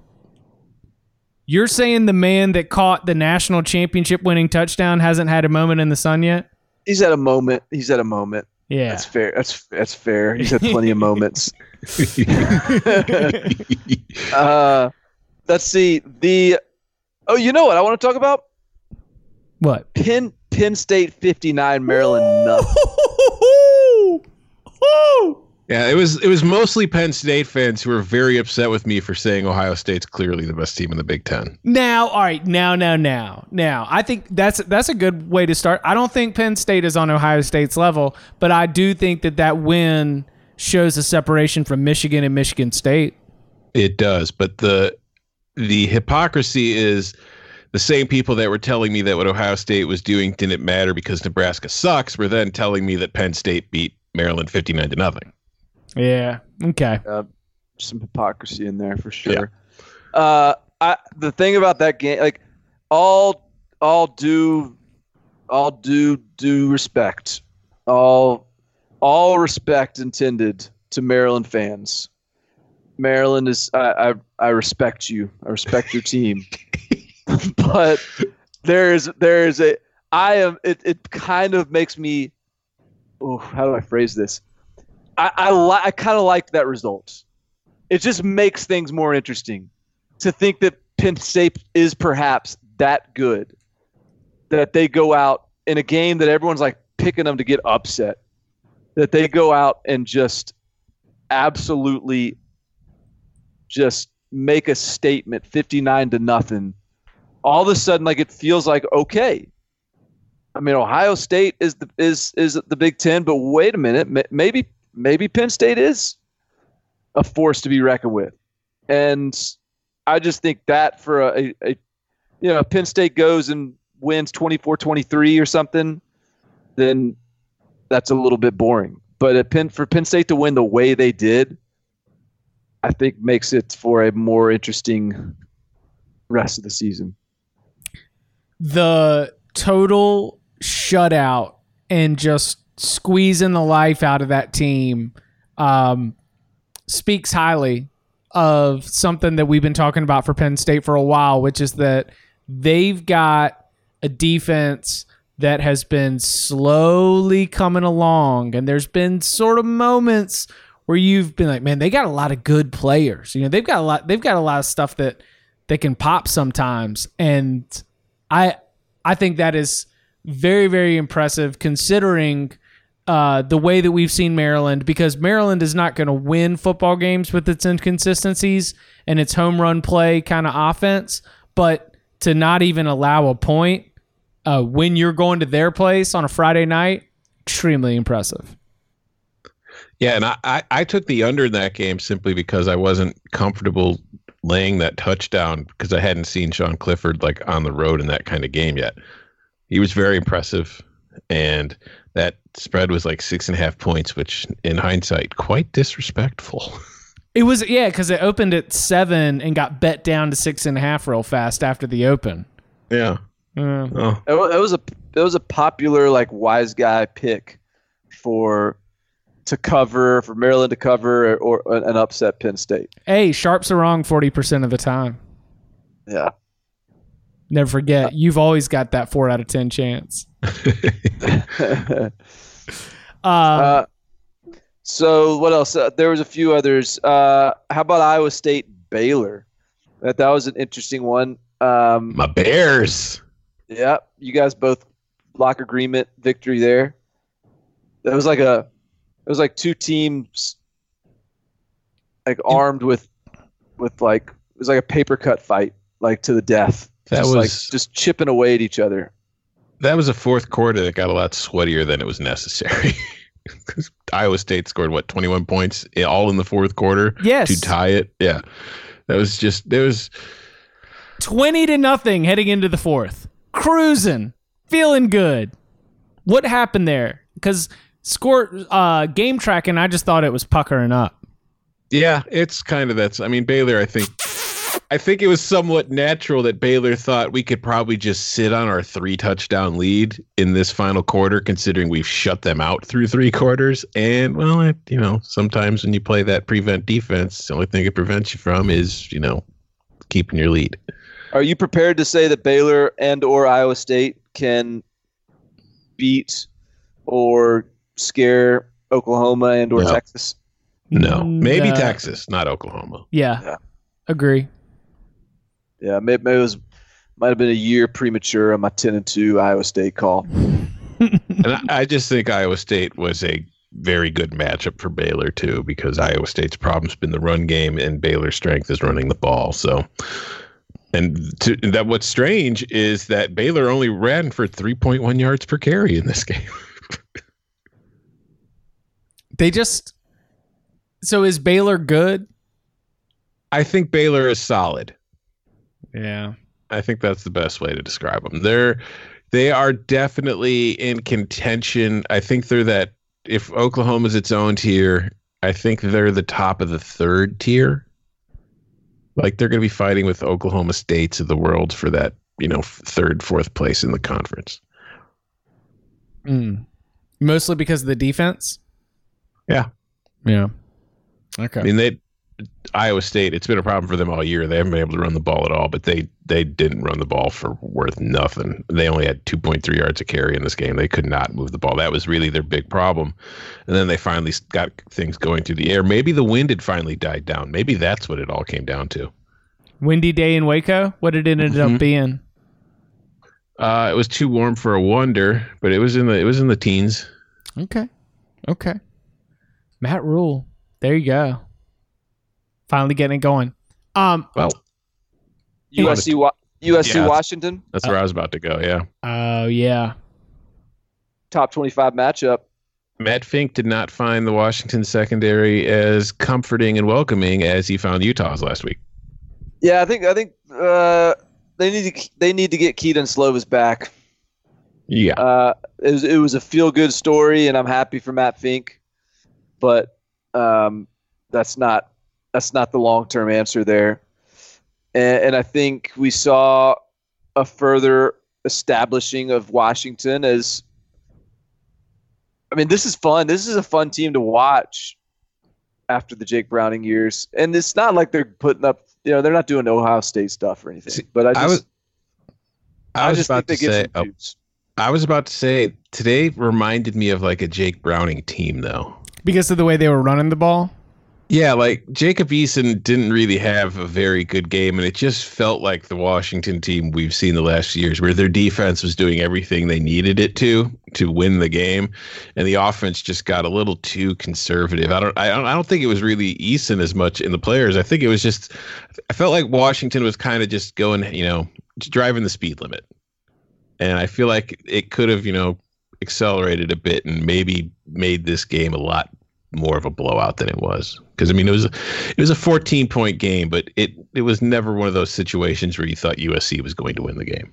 You're saying the man that caught the national championship winning touchdown hasn't had a moment in the sun yet? He's at a moment. He's at a moment. Yeah. That's fair. That's that's fair. He's had plenty of moments. Uh, let's see the. Oh, you know what I want to talk about? What? Penn Penn State fifty nine, Maryland nothing. Yeah, it was it was mostly Penn State fans who were very upset with me for saying Ohio State's clearly the best team in the Big Ten. Now, all right, now, now, now, now. I think that's that's a good way to start. I don't think Penn State is on Ohio State's level, but I do think that that win shows a separation from Michigan and Michigan State. It does, but the the hypocrisy is the same people that were telling me that what Ohio State was doing didn't matter because Nebraska sucks were then telling me that Penn State beat Maryland 59 to nothing. Yeah. Okay. Uh, some hypocrisy in there for sure. Yeah. Uh, I, the thing about that game, like all all due all due due respect, all all respect intended to Maryland fans. Maryland is I I, I respect you. I respect your team. but there is there is a I am it, it kind of makes me oh how do I phrase this? I I, li- I kind of like that result. It just makes things more interesting to think that Penn State is perhaps that good that they go out in a game that everyone's like picking them to get upset that they go out and just absolutely just make a statement 59 to nothing all of a sudden like it feels like okay. I mean ohio state is the is is the big 10 but wait a minute maybe maybe penn state is a force to be reckoned with. And i just think that for a, a you know penn state goes and wins 24-23 or something then that's a little bit boring. But penn for penn state to win the way they did I think makes it for a more interesting rest of the season. The total shutout and just squeezing the life out of that team um, speaks highly of something that we've been talking about for Penn State for a while, which is that they've got a defense that has been slowly coming along, and there's been sort of moments where you've been like, man, they got a lot of good players. You know, they've got a lot. They've got a lot of stuff that they can pop sometimes, and I I think that is very very impressive considering. Uh, the way that we've seen Maryland, because Maryland is not going to win football games with its inconsistencies and its home run play kind of offense, but to not even allow a point uh, when you're going to their place on a Friday night, extremely impressive. Yeah, and I, I, I took the under in that game simply because I wasn't comfortable laying that touchdown because I hadn't seen Sean Clifford like on the road in that kind of game yet. He was very impressive, and that spread was like six and a half points, which in hindsight, quite disrespectful. It was yeah, because it opened at seven and got bet down to six and a half real fast after the open. Yeah. Uh, oh. It, it was a it was a popular like wise guy pick for to cover for Maryland to cover or, or an upset Penn State. Hey, sharps are wrong forty percent of the time. Yeah. Never forget, you've always got that four out of ten chance. uh, Uh, so what else? Uh, there was a few others. Uh, how about Iowa State Baylor? That that was an interesting one. Um, My Bears. yeah, you guys both lock agreement victory there. That was like a it was like two teams like armed with with like it was like a paper cut fight like to the death That just was- like just chipping away at each other That was a fourth quarter that got a lot sweatier than it was necessary. 'Cause Iowa State scored what twenty one points eh, all in the fourth quarter yes, to tie it. Yeah, that was just there was twenty to nothing heading into the fourth. Cruising, feeling good. What happened there? Because score uh, game tracking, I just thought it was puckering up. Yeah, it's kind of that's. I mean, Baylor. I think, I think it was somewhat natural that Baylor thought we could probably just sit on our three touchdown lead in this final quarter, considering we've shut them out through three quarters. And well, it, you know, sometimes when you play that prevent defense, the only thing it prevents you from is you know keeping your lead. are you prepared to say that Baylor and or Iowa State can beat or scare Oklahoma and or No. Texas No, mm, maybe No. Texas, not Oklahoma. Yeah, Yeah. agree. yeah maybe, maybe it was might have been a year premature on my 10 and 2 Iowa State call and I, I just think Iowa State was a very good matchup for Baylor too, because Iowa State's problem's been the run game, and Baylor's strength is running the ball. So, and to, that what's strange is that Baylor only ran for three point one yards per carry in this game. They just. So is Baylor good? I think Baylor is solid. Yeah. I think that's the best way to describe them. They're they are definitely in contention. I think they're that if Oklahoma's its own tier I think they're the top of the third tier. Like they're going to be fighting with Oklahoma States of the world for that, you know, third, fourth place in the conference. Mm. Mostly because of the defense. Yeah. Yeah. Okay. I mean, they Iowa State. It's been a problem for them all year. They haven't been able to run the ball at all. But they they didn't run the ball for worth nothing. They only had 2.3 yards of carry in this game. They could not move the ball. That was really their big problem. And then they finally got things going through the air. Maybe the wind had finally died down. Maybe that's what it all came down to. Windy day in Waco. What did it end Mhm. up being? Uh, it was too warm for a wonder, but it was in the it was in the teens. Okay. Okay. Matt Rhule. There you go. Finally getting it going. Um. Well, USC, Wa- USC Yeah. Washington, that's where I was about to go. Yeah. Oh yeah. top 25 matchup. Matt Fink did not find the Washington secondary as comforting and welcoming as he found Utah's last week. Yeah, I think I think uh, they need to they need to get Kedon Slovis back. Yeah. Uh, it was it was a feel good story, and I'm happy for Matt Fink, but um, that's not that's not the long term answer there. And, and I think we saw a further establishing of Washington as. I mean, this is fun. This is a fun team to watch after the Jake Browning years, and it's not like they're putting up. You know, they're not doing Ohio State stuff or anything. See, but I just, I was I was just about to say oh. I was about to say today reminded me of like a Jake Browning team though. Because of the way they were running the ball. Yeah, like Jacob Eason didn't really have a very good game, and it just felt like the Washington team we've seen the last few years, where their defense was doing everything they needed it to to win the game, and the offense just got a little too conservative. I don't, I don't, I don't think it was really Eason as much in the players. I think it was just, I felt like Washington was kind of just going, you know, driving the speed limit, and I feel like it could have, you know, accelerated a bit and maybe made this game a lot more of a blowout than it was because I mean it was it was a 14 point game, but it it was never one of those situations where you thought USC was going to win the game.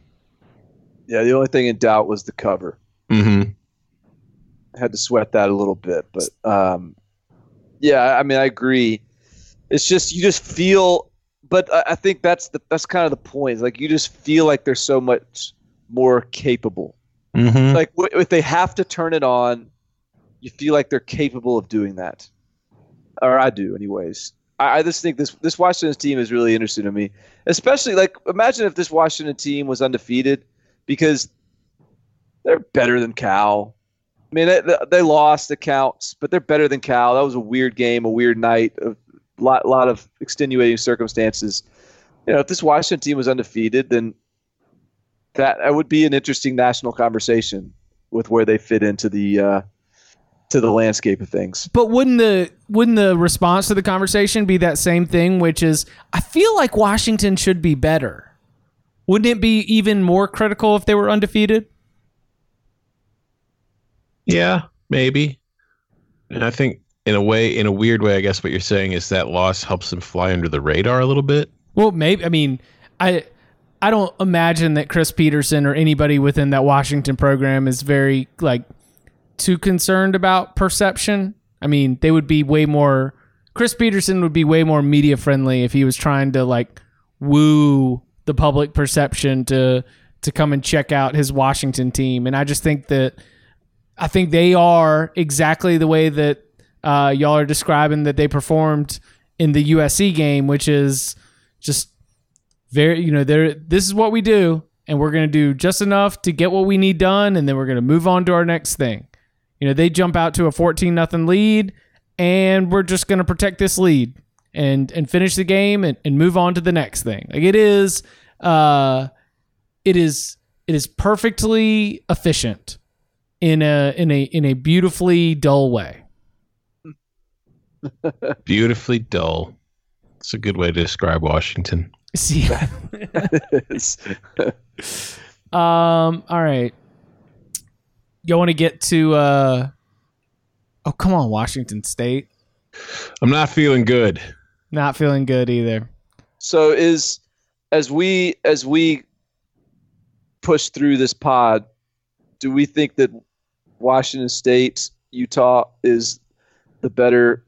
Yeah, the only thing in doubt was the cover. Mm-hmm. had to sweat that a little bit, but um, yeah, I mean, I agree. It's just you just feel, but I, I think that's the that's kind of the point. It's like you just feel like they're so much more capable. Mm-hmm. Like w- if they have to turn it on, you feel like they're capable of doing that, or I do, anyways. I, I just think this this Washington team is really interesting to me, especially like imagine if this Washington team was undefeated, because they're better than Cal. I mean, they, they lost the counts, but they're better than Cal. That was a weird game, a weird night, a lot, lot of extenuating circumstances. You know, if this Washington team was undefeated, then that, that would be an interesting national conversation with where they fit into the uh, to the landscape of things. But wouldn't the wouldn't the response to the conversation be that same thing, which is I feel like Washington should be better. Wouldn't it be even more critical if they were undefeated? Yeah, maybe. And I think in a way, in a weird way, I guess what you're saying is that loss helps them fly under the radar a little bit. Well, maybe. I mean, I I don't imagine that Chris Petersen or anybody within that Washington program is very like too concerned about perception. I mean, they would be way more. Chris Petersen would be way more media friendly if he was trying to like woo the public perception to to come and check out his Washington team. And I just think that I think they are exactly the way that uh, y'all are describing that they performed in the USC game, which is just very you know there this is what we do and we're going to do just enough to get what we need done and then we're going to move on to our next thing you know they jump out to a 14 nothing lead and we're just going to protect this lead and and finish the game and, and move on to the next thing like it is uh it is it is perfectly efficient in a in a in a beautifully dull way Beautifully dull. It's a good way to describe Washington. see It's- Um. All right. You want to get to? uh Oh, come on, Washington State. I'm not feeling good. Not feeling good either. so is as we as we push through this pod, do we think that Washington State Utah is the better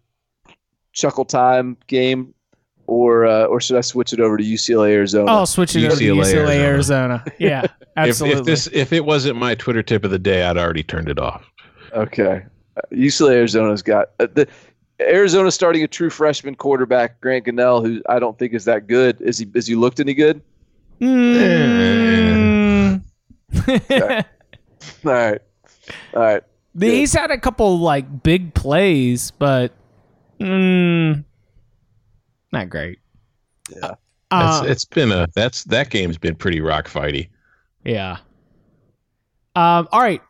chuckle time game, or uh, or should I switch it over to UCLA Arizona? Oh, switch it over to UCLA, UCLA, Arizona. Arizona. Yeah, If, absolutely. if this if it wasn't my Twitter tip of the day, I'd already turned it off. Okay, Uh, UCLA Arizona's got uh, the Arizona starting a true freshman quarterback Grant Gunnell, who I don't think is that good. Is he? Is he looked any good? Mm. All right, all right. He's had a couple like big plays, but mm, not great. Yeah. Uh, It's, it's been a that's that game's been pretty rock fighty. Yeah. Um, all right.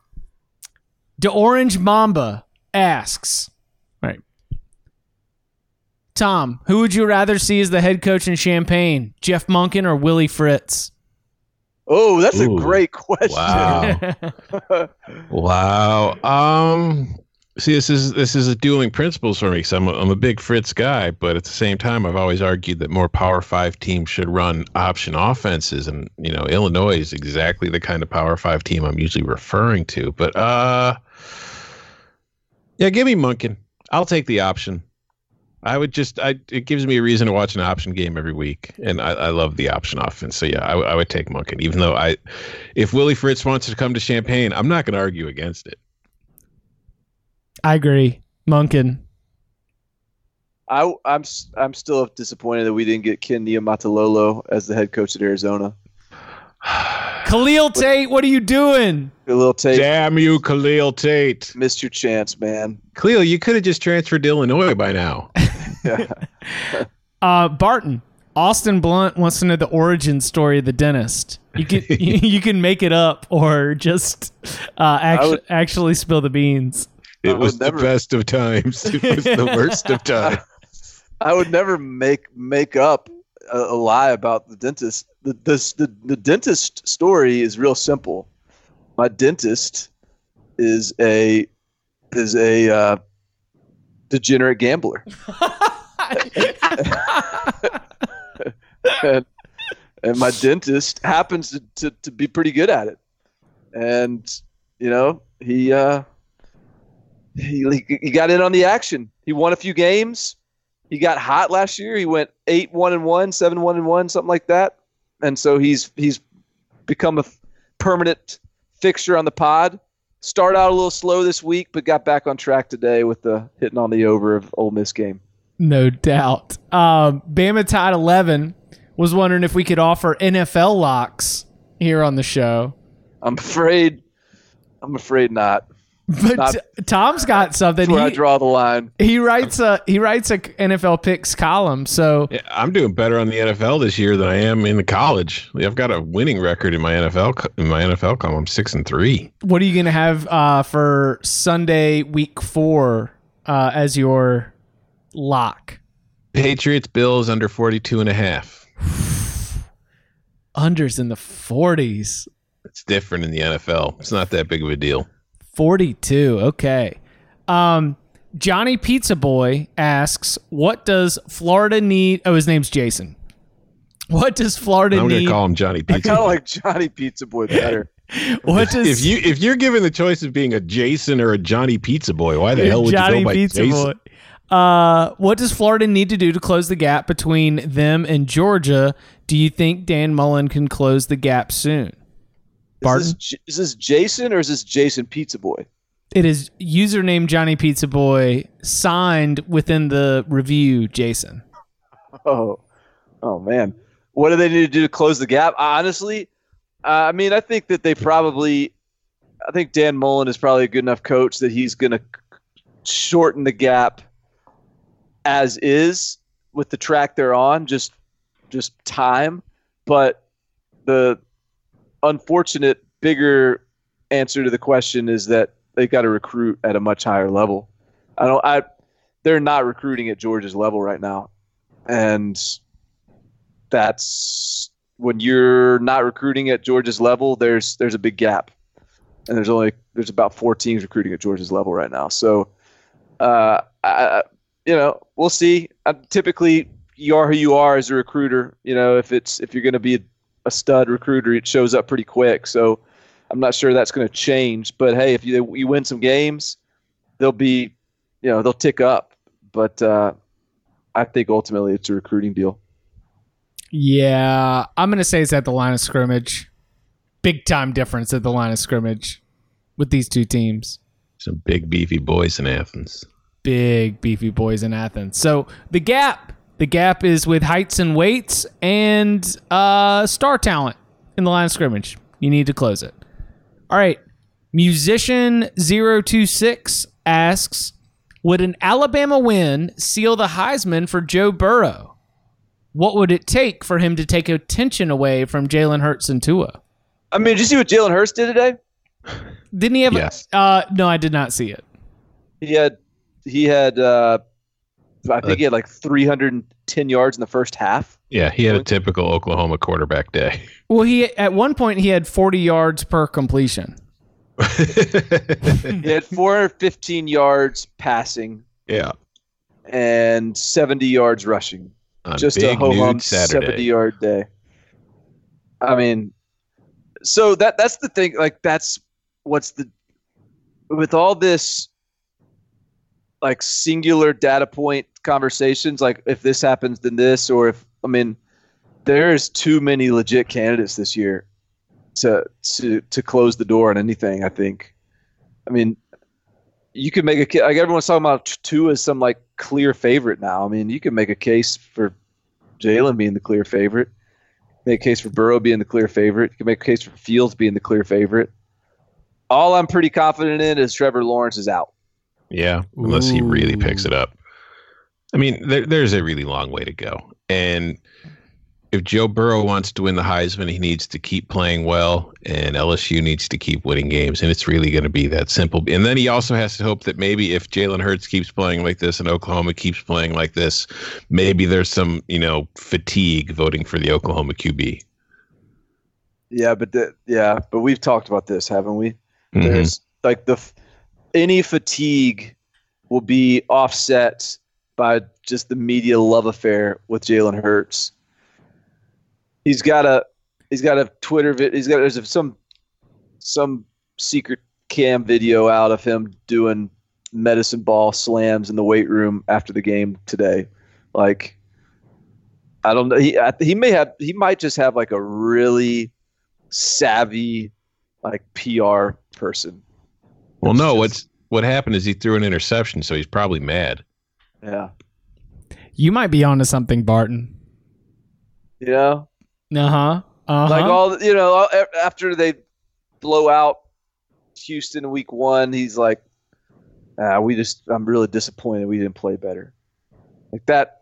The Orange Mamba asks, all right. Tom, who would you rather see as the head coach in Champaign, Jeff Monken or Willie Fritz? Oh, that's Ooh, a great question. Wow. Wow. Um. See, this is this is a dueling principles for me. So I'm a, I'm a big Fritz guy, but at the same time, I've always argued that more Power Five teams should run option offenses, and you know, Illinois is exactly the kind of Power Five team I'm usually referring to. But uh, yeah, give me Monken. I'll take the option. I would just, I it gives me a reason to watch an option game every week, and I, I love the option offense. So yeah, I would take Monken, even though I, if Willie Fritz wants to come to Champaign, I'm not going to argue against it. I agree. Monken. I, I'm s- I'm still disappointed that we didn't get Ken Niumatalolo as the head coach at Arizona. Khalil Tate, what are you doing? Khalil Tate. Damn you, Khalil Tate. Missed your chance, man. Khalil, you could have just transferred to Illinois by now. Uh, Barton. Austin Blunt wants to know the origin story of the dentist. You can you, you can make it up or just uh, actu- would- actually spill the beans. I It would was the best of times. It was the worst of times. I would never make make up a, a lie about the dentist. The, the the the dentist story is real simple. My dentist is a is a uh, degenerate gambler, and, and my dentist happens to, to, to be pretty good at it. And you know he uh, he he got in on the action. He won a few games he got hot last year. He went eight one and one, seven one and one, something like that. And so he's he's become a permanent fixture on the pod. Started out a little slow this week, but got back on track today with the hitting on the over of Ole Miss game. No doubt. Um, Bama Tide 11 was wondering if we could offer NFL locks here on the show. I'm afraid, I'm afraid not. But Not- Tom's got something. That's where I He, draw the line. he writes a he writes a NFL picks column. So Yeah, I'm doing better on the NFL this year than I am in the college. I've got a winning record in my NFL in my NFL column. I'm six and three. what are you going to have uh, for Sunday week four uh, as your lock? Patriots Bills under 42 and a half. Unders in the 40s. It's different in the NFL. It's not that big of a deal. 42. Okay. Um, Johnny Pizza Boy asks, "What does Florida need?" Oh, his name's Jason. What does Florida I'm gonna call him Johnny I Pizza. kind of like Johnny Pizza Boy better. what does if you if you're given the choice of being a Jason or a Johnny Pizza Boy, why the hell would Johnny you go by Pizza Jason? Boy? Uh, what does Florida need to do to close the gap between them and Georgia? Do you think Dan Mullen can close the gap soon? Is this, is this Jason or is this Jason Pizza Boy? It is username Johnny Pizza Boy signed within the review, Jason. Oh, oh man, what do they need to do to close the gap? Honestly, uh, I mean, I think that they probably, I think Dan Mullen is probably a good enough coach that he's going to shorten the gap as is with the track they're on, just just time. But the unfortunate bigger answer to the question is that they've got to recruit at a much higher level. I don't. I they're not recruiting at Georgia's level right now, and that's when you're not recruiting at Georgia's level. There's there's a big gap, and there's only there's about four teams recruiting at Georgia's level right now. So, uh, I, you know, we'll see. Uh, typically, you are who you are as a recruiter. You know, if it's if you're going to be a, a stud recruiter, it shows up pretty quick. So, I'm not sure that's going to change. But hey, if you you win some games, they'll be, you know, they'll tick up. But uh, I think ultimately it's a recruiting deal. Yeah, I'm gonna say it's at the line of scrimmage. Big time difference at the line of scrimmage with these two teams. Some big beefy boys in Athens. Big beefy boys in Athens. So the gap, the gap is with heights and weights and uh, star talent in the line of scrimmage. You need to close it. All right. Musician 026 asks, would an Alabama win seal the Heisman for Joe Burrow? What would it take for him to take attention away from Jalen Hurts and Tua? I mean, did you see what Jalen Hurts did today? Didn't he have? Yes. A, uh, no, I did not see it. He had he had uh, I think he had like 310 yards in the first half. Yeah, he had a typical Oklahoma quarterback day. Well, he at one point he had 40 yards per completion. He had 415 yards passing yeah. and 70 yards rushing. On Just a big ho hum nude 70 Saturday. yard day. I mean, so that that's the thing. Like that's what's the with all this like singular data point conversations. Like if this happens, then this, or if I mean, there's too many legit candidates this year to to to close the door on anything. I think. I mean, you could make a like everyone's talking about Tua as some like clear favorite now. I mean, you can make a case for Jalen being the clear favorite. Make a case for Burrow being the clear favorite. You can make a case for Fields being the clear favorite. All I'm pretty confident in is Trevor Lawrence is out. Yeah, unless he really picks it up. I mean, there, there's a really long way to go. And if Joe Burrow wants to win the Heisman, he needs to keep playing well, and LSU needs to keep winning games. And it's really going to be that simple. And then he also has to hope that maybe if Jalen Hurts keeps playing like this and Oklahoma keeps playing like this, maybe there's some, you know, fatigue voting for the Oklahoma QB. Yeah, but the, yeah, but we've talked about this, haven't we? Mhm. There's like the f- any fatigue will be offset by just the media love affair with Jalen Hurts. He's got a he's got a Twitter vid. He's got there's some some secret cam video out of him doing medicine ball slams in the weight room after the game today. Like I don't know. He I, he may have he might just have like a really savvy like PR person. Well, It's no, just- what's what happened is he threw an interception, so he's probably mad. Yeah. You might be onto something, Barton. You know, Uh huh. Uh like all you know after they blow out Houston week one, he's like, ah, we just I'm really disappointed we didn't play better. Like that.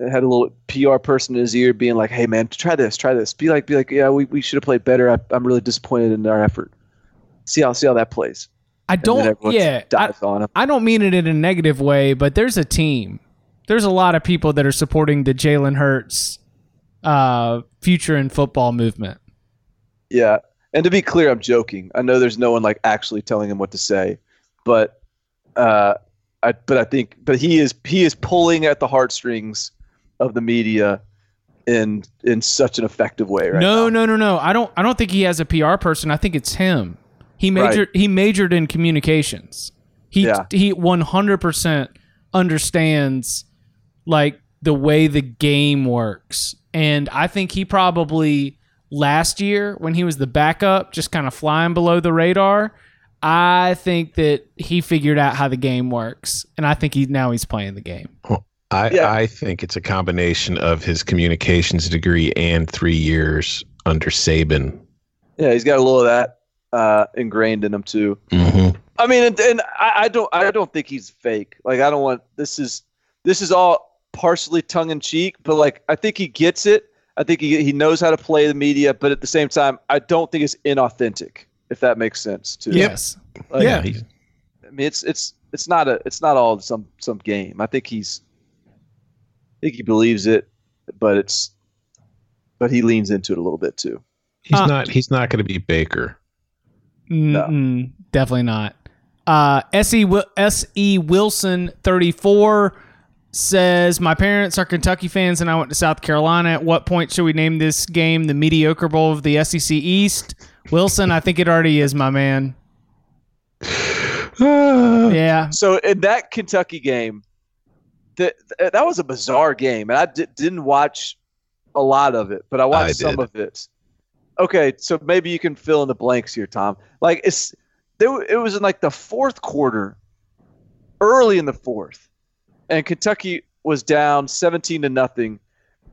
It had a little PR person in his ear being like, "Hey man, try this, try this. Be like, be like, yeah, we, we should have played better. I, I'm really disappointed in our effort. See how see how that plays." I don't. Yeah. I, dives on him. I don't mean it in a negative way, but there's a team. There's a lot of people that are supporting the Jalen Hurts uh, future in football movement. Yeah, and to be clear, I'm joking. I know there's no one like actually telling him what to say, but uh, I but I think but he is he is pulling at the heartstrings of the media in in such an effective way right no, now. no, no, no. I don't. I don't think he has a PR person. I think it's him. He Right. majored. He majored in communications. He Yeah. he 100 percent understands like the way the game works, and I think he probably last year when he was the backup, just kind of flying below the radar. I think that he figured out how the game works, and I think he now he's playing the game. I, Yeah. I think it's a combination of his communications degree and three years under Saban. Yeah, he's got a little of that uh, ingrained in him too. Mm-hmm. I mean, and, and I, I don't I don't think he's fake. Like I don't want this is this is all partially tongue in cheek, but like I think he gets it. I think he he knows how to play the media, but at the same time, I don't think it's inauthentic. If that makes sense too. Yes. Like, Yeah. he's, I mean, it's it's it's not a it's not all some some game. I think he's I think he believes it, but it's but he leans into it a little bit too. he's Uh, not he's not going to be Baker. Mm-mm, definitely not. Uh, Se Wi- Se Wilson thirty four says my parents are Kentucky fans and I went to South Carolina. At what point should we name this game the mediocre bowl of the SEC East? Wilson, I think it already is, my man. Yeah, So in that Kentucky game, the, the, that was a bizarre game, and I didn't watch a lot of it, but I watched I some of it. Okay, so maybe you can fill in the blanks here, Tom. Like it's it was in like the fourth quarter, early in the fourth, and Kentucky was down seventeen to nothing,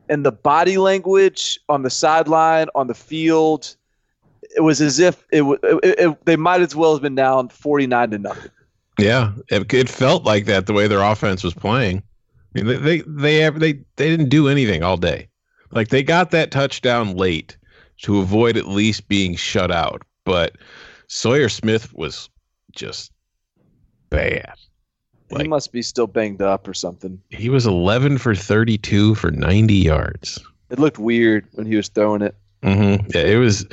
and the body language on the sideline, on the field, it was as if it, it, it they might as well have been down forty nine to nothing. Yeah, it, it felt like that the way their offense was playing. I mean, they they they they they didn't do anything all day. Like they got that touchdown late to avoid at least being shut out, but Sawyer Smith was just bad. he must be still banged up or something. He was 11 for 32 for 90 yards. It looked weird when he was throwing it. hmm Yeah, it was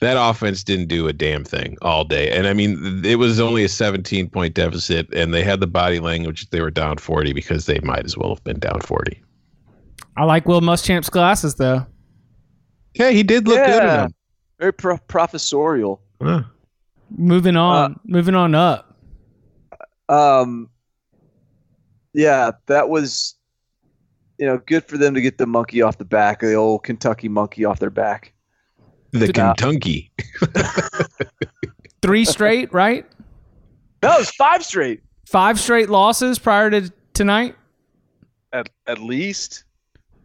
that offense didn't do a damn thing all day, and I mean it was only a 17 point deficit, and they had the body language they were down 40 because they might as well have been down 40. I like Will Muschamp's glasses though. Yeah, he did look good in Yeah. them. Very pro- professorial. Huh. Moving on, moving on up. Um, yeah, that was, you know, good for them to get the monkey off the back, the old Kentucky monkey off their back. The Kentucky. Three straight, right? No, it was five straight Five straight losses prior to tonight. at, at least.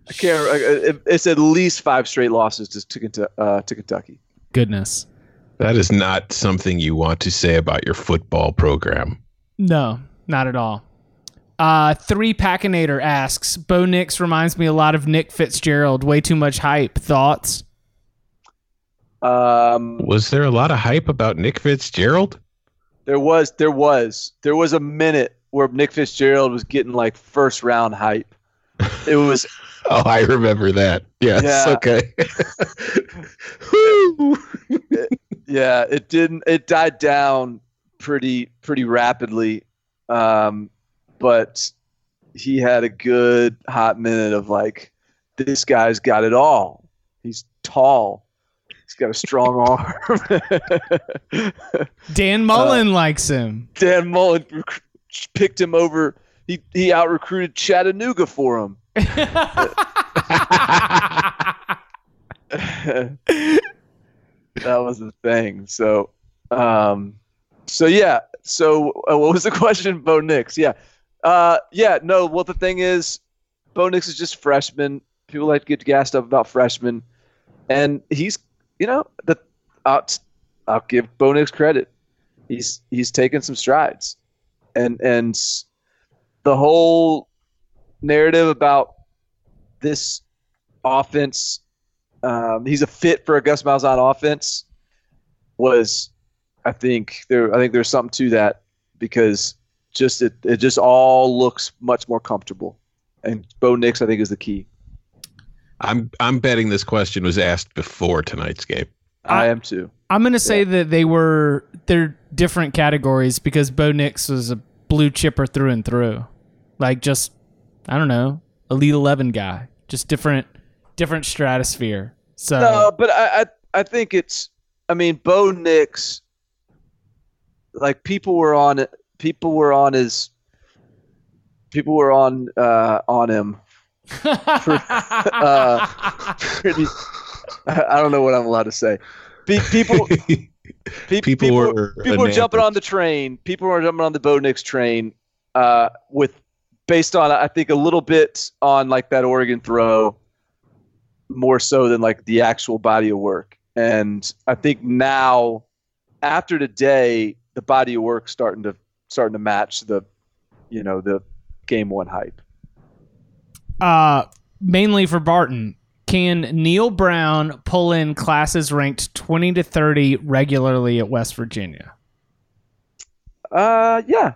I can't. I- It's at least five straight losses to to, uh, to Kentucky. Goodness. That is not something you want to say about your football program. No, not at all. Uh, three Packinator asks, Bo Nix reminds me a lot of Nick Fitzgerald. Way too much hype. Thoughts? Um, Was there a lot of hype about Nick Fitzgerald? there was, there was, there was a minute where Nick Fitzgerald was getting like first round hype. It was Oh, I remember that. Yes. Yeah. Okay. Woo. yeah it didn't it died down pretty pretty rapidly um but he had a good hot minute of like this guy's got it all he's tall he's got a strong arm Dan Mullen likes him. dan mullen rec- picked him over he he out recruited chattanooga for him that was the thing. So, um, so yeah. So, uh, what was the question, Bo Nix? Yeah, uh, yeah. No. Well, the thing is, Bo Nix is just freshman. People like to get gassed up about freshmen, and he's, you know, the I'll, I'll give Bo Nix credit. He's he's taken some strides, and and the whole narrative about this offense um, he's a fit for a Gus Malzahn offense was I think there I think there's something to that because just it, it just all looks much more comfortable. And Bo Nix I think is the key. I'm I'm betting this question was asked before tonight's game. I, I- am too. I'm gonna say that they were they're different categories because Bo Nix was a blue chipper through and through, like just I don't know, elite eleven guy, just different different stratosphere. So No, but I, I I think it's I mean Bo Nix like people were on it people were on his people were on uh on him uh, pretty. I I don't know what I'm allowed to say. Pe- People, pe- People people, were people were jumping on the train. People were jumping on the Bo Nix train, uh, with based on I think a little bit on like that Oregon throw, more so than like the actual body of work. And I think now, after today, the body of work starting to starting to match the, you know, the game one hype. uh, mainly for Barton. Can Neal Brown pull in classes ranked 20 to 30 regularly at West Virginia? Uh, yeah,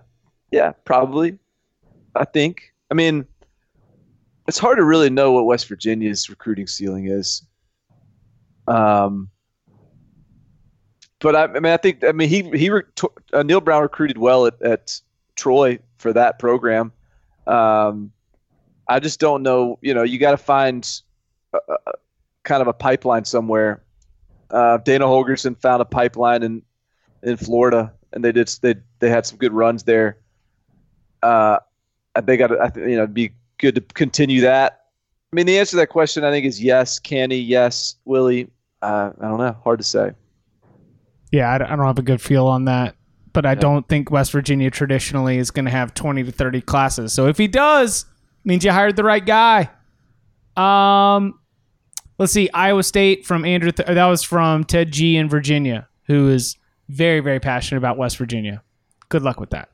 yeah, probably. I think. I mean, it's hard to really know what West Virginia's recruiting ceiling is. Um, but I, I mean, I think. I mean, he he uh, Neal Brown recruited well at, at Troy for that program. Um, I just don't know. You know, you got to find a, a, kind of a pipeline somewhere. Uh, Dana Holgorsen found a pipeline in in Florida, and they did they they had some good runs there. Uh, they got to, I think, you know, it'd be good to continue that. I mean, the answer to that question, I think, is yes. Kenny, yes. Willie, uh, I don't know. Hard to say. Yeah, I, I don't have a good feel on that, but I don't think West Virginia traditionally is going to have 20 to 30 classes. So if he does, means you hired the right guy. Um, let's see, Iowa State from Andrew. Th- that was from Ted G in Virginia, who is very very passionate about West Virginia. Good luck with that.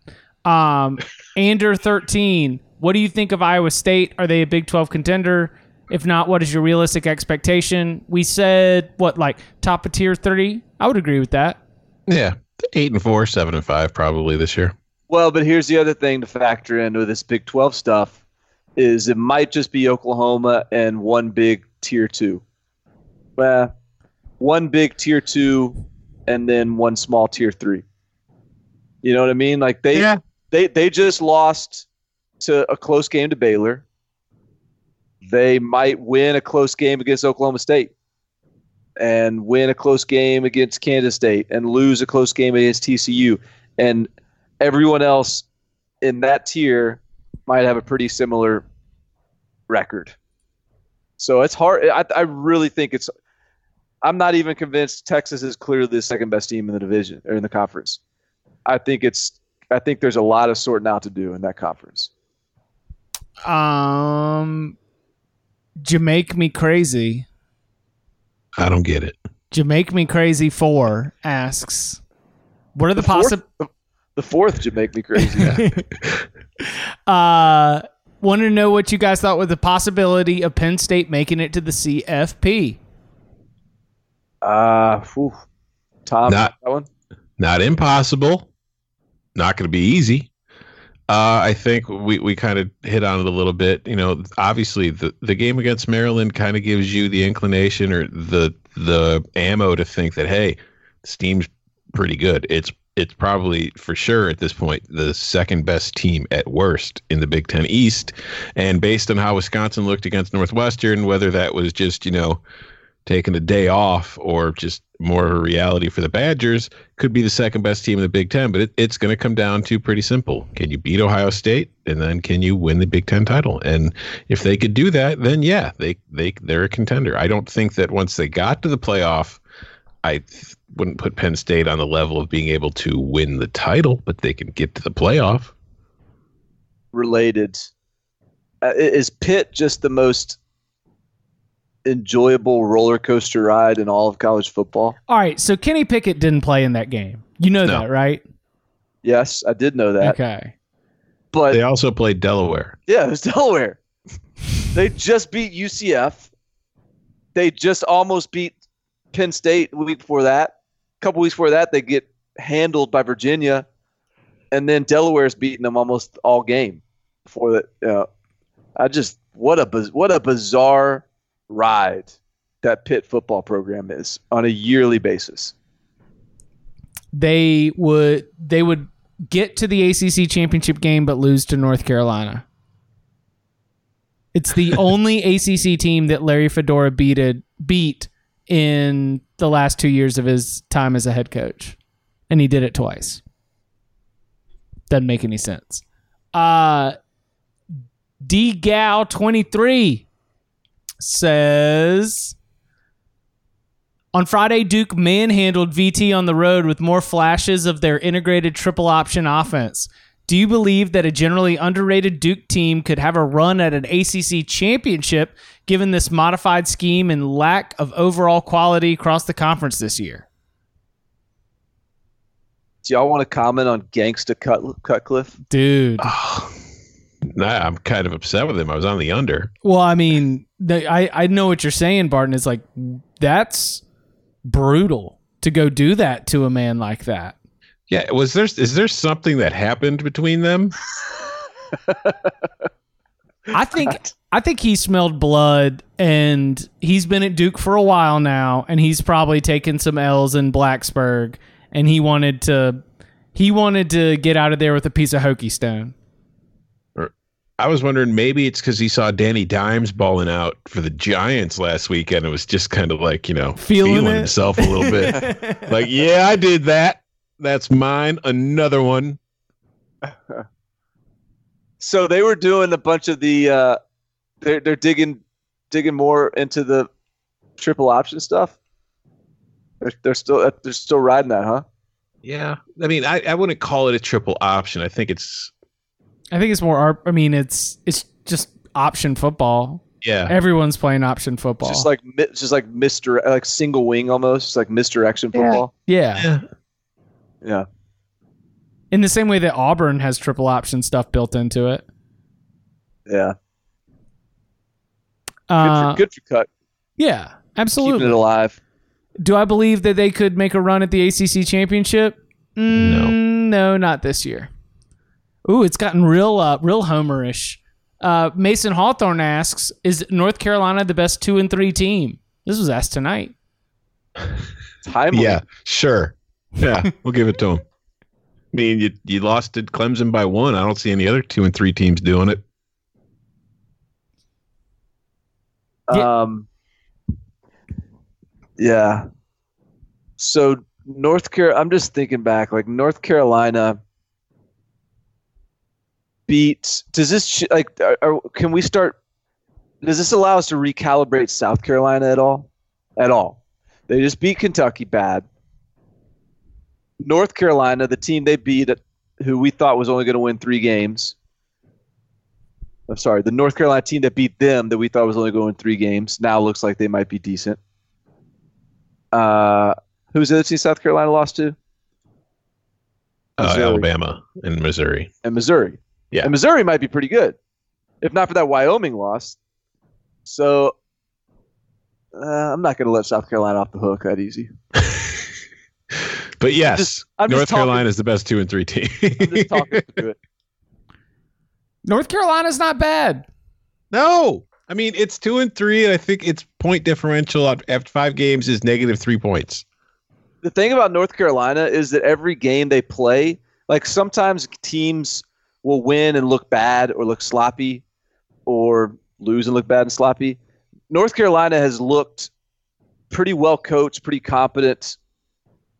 Um, Ander 13. What do you think of Iowa State? Are they a Big 12 contender? If not, what is your realistic expectation? We said what like top of tier 30. I would agree with that. Yeah, eight and four, seven and five, probably this year. Well, but here's the other thing to factor into this Big 12 stuff is it might just be Oklahoma and one big tier two. Well, one big tier two and then one small tier three. You know what I mean? Like they Yeah. They they just lost to a close game to Baylor. They might win a close game against Oklahoma State and win a close game against Kansas State and lose a close game against TCU. And everyone else in that tier might have a pretty similar record. So it's hard. I, I really think it's. I'm not even convinced Texas is clearly the second best team in the division or in the conference. I think it's. I think there's a lot of sorting out to do in that conference. Um, you make me crazy. I don't get it. You make me crazy four asks, what are the, fourth, possible? the, the fourth should make me crazy. Uh, wanted to know what you guys thought with the possibility of Penn State making it to the CFP. uh, whew. Tom, Not- that one. Not impossible. Not going to be easy. Uh, I think we, we kind of hit on it a little bit. You know, obviously the, the game against Maryland kind of gives you the inclination or the the ammo to think that hey, Steam's pretty good. It's it's probably for sure at this point the second best team at worst in the Big Ten East. And based on how Wisconsin looked against Northwestern, whether that was just you know taking a day off or just more of a reality for the Badgers, could be the second best team in the Big Ten. But it, it's going to come down to pretty simple: can you beat Ohio State, and then can you win the Big Ten title? And if they could do that, then yeah, they they they're a contender. I don't think that once they got to the playoff, I th- wouldn't put Penn State on the level of being able to win the title, but they can get to the playoff. related. Uh, is Pitt just the most enjoyable roller coaster ride in all of college football? All right, so Kenny Pickett didn't play in that game. You know No. that, right? Yes, I did know that. Okay. But They also played Delaware. yeah, it was Delaware. they just beat UCF. They just almost beat Penn State the week before that. A couple weeks before that, they get handled by Virginia, and then Delaware's beating them almost all game. Before that, you know, I just what a what a bizarre ride that Pitt football program is on a yearly basis. They would they would get to the ACC championship game but lose to North Carolina. It's the only ACC team that Larry Fedora beated beat in the last 2 years of his time as a head coach. And he did it twice. Doesn't make any sense. Uh D Gal 23 says on Friday, Duke manhandled VT on the road with more flashes of their integrated triple option offense. Do you believe that a generally underrated Duke team could have a run at an ACC championship given this modified scheme and lack of overall quality across the conference this year? Do y'all want to comment on Gangsta Cut- Cutcliffe? Dude. Ah. Nah, I'm kind of upset with him. I was on the under. Well, I mean, the, I, I know what you're saying, Barton. It's like, that's brutal to go do that to a man like that. Yeah, was there is there something that happened between them? I think I think he smelled blood and he's been at Duke for a while now and he's probably taken some L's in Blacksburg and he wanted to he wanted to get out of there with a piece of Hokie Stone. I was wondering maybe it's because he saw Danny Dimes balling out for the Giants last weekend. It was just kind of like you know Feeling it? himself a little bit. like, yeah, I did that. That's mine. Another one. So they were doing a bunch of the. Uh, they're they're digging digging more into the triple option stuff. They're, they're still they're still riding that, huh? Yeah, I mean, I, I wouldn't call it a triple option. I think it's I think it's more. ar- I mean, it's it's just option football. yeah. Everyone's playing option football. Just like mi- just like Mister like single wing almost, it's like misdirection football. yeah. yeah. Yeah. In the same way that Auburn has triple option stuff built into it. Yeah. Good, Uh, for, good for cut. yeah, Keeping absolutely. it alive. Do I believe that they could make a run at the ACC championship? Mm, no, not this year. Ooh, it's gotten real, uh, real homerish. Uh, Mason Hawthorne asks, "Is North Carolina the best two and three team?" This was asked tonight. Timely. Yeah, sure. Yeah, we'll give it to him. I mean, you you lost to Clemson by one. I don't see any other two and three teams doing it. Um. Yeah. So North Carolina, I'm just thinking back, like North Carolina beat. Does this like? Are, can we start? Does this allow us to recalibrate South Carolina at all? At all? They just beat Kentucky bad. North Carolina, the team they beat, who we thought was only going to win three games. I'm sorry, the North Carolina team that beat them that we thought was only going three games now looks like they might be decent. Uh, who's the other team South Carolina lost to? Uh, Alabama and Missouri. And Missouri. Yeah. And Missouri might be pretty good, if not for that Wyoming loss. So uh, I'm not going to let South Carolina off the hook that easy. But yes, just- I'm North Carolina is the best two and three team. I'm just talking through it. North Carolina's not bad. no, I mean it's two and three, and I think its point differential af- after five games is negative three points. the thing about North Carolina is that every game they play, like sometimes teams will win and look bad or look sloppy or lose and look bad and sloppy. North Carolina has looked pretty well coached, pretty competent,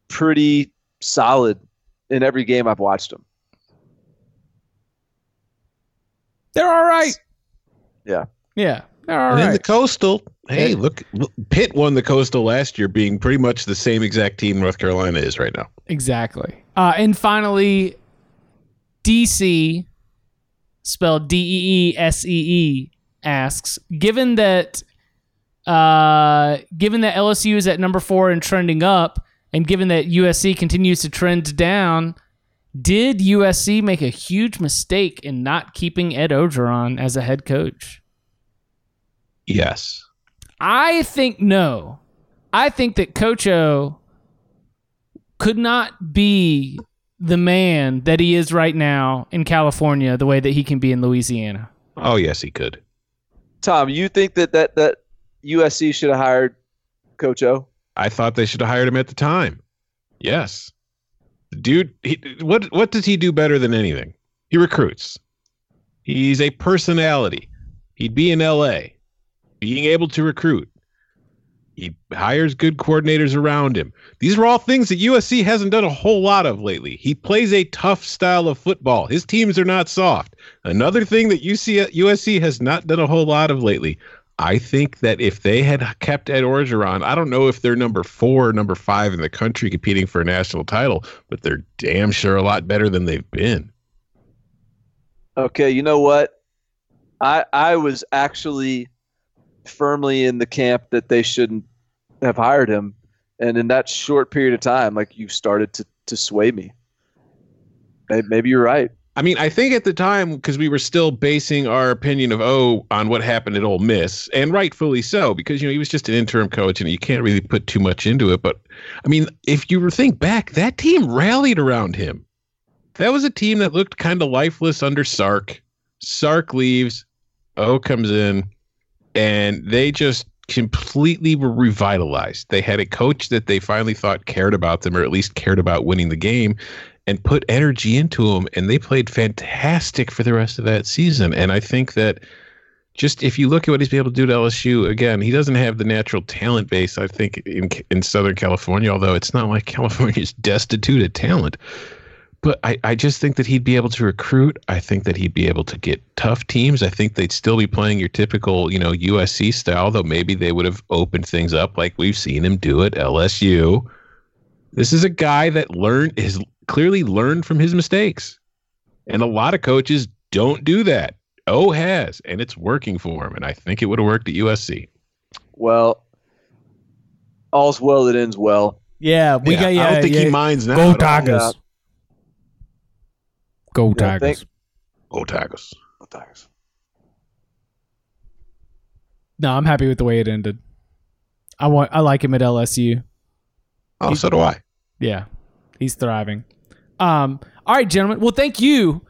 pretty solid in every game I've watched them. They're all right. Yeah. Yeah, they're all and then the. Coastal. Hey, look, look, Pitt won the Coastal last year, being pretty much the same exact team North Carolina is right now. Exactly. Uh, and finally, DC, spelled D E E S E E, asks, given that, uh, given that LSU is at number four and trending up, and given that USC continues to trend down, did USC make a huge mistake in not keeping Ed Orgeron as a head coach? Yes. I think no. I think that Coach O could not be the man that he is right now in California the way that he can be in Louisiana. Oh, yes, he could. Tom, you think that that, that USC should have hired Coach O? I thought they should have hired him at the time. Yes. Dude, he, what what does he do better than anything? He recruits. He's a personality. He'd be in LA, being able to recruit. He hires good coordinators around him. These are all things that USC hasn't done a whole lot of lately. He plays a tough style of football. His teams are not soft. Another thing that UC, USC has not done a whole lot of lately. I think that if they had kept Ed Orgeron, I don't know if they're number four or number five in the country competing for a national title, but they're damn sure a lot better than they've been. Okay, you know what? I I was actually firmly in the camp that they shouldn't have hired him, and in that short period of time, like you started to to sway me. Maybe you're right. I mean, I think at the time because we were still basing our opinion of O on what happened at Ole Miss, and rightfully so, because you know he was just an interim coach, and you can't really put too much into it. But I mean, if you think back, that team rallied around him. That was a team that looked kind of lifeless under Sark. Sark leaves, O comes in, and they just completely were revitalized. They had a coach that they finally thought cared about them, or at least cared about winning the game and put energy into them and they played fantastic for the rest of that season and i think that just if you look at what he's been able to do to lsu again he doesn't have the natural talent base i think in in southern california although it's not like california is destitute of talent but I, I just think that he'd be able to recruit. I think that he'd be able to get tough teams. I think they'd still be playing your typical, you know, USC style, though maybe they would have opened things up like we've seen him do at LSU. This is a guy that learned has clearly learned from his mistakes. And a lot of coaches don't do that. O has, and it's working for him. And I think it would have worked at USC. Well, all's well that ends well. Yeah, we got. Yeah, I don't think yeah. he minds now. Go at all. Tigers. Yeah. Go Yeah, Tigers. thank- Go Tigers. Thanks. no, I'm happy with the way it ended. I want. I like him at LSU. Oh, so do I. Yeah, he's thriving. Um, all right, gentlemen. Well, thank you,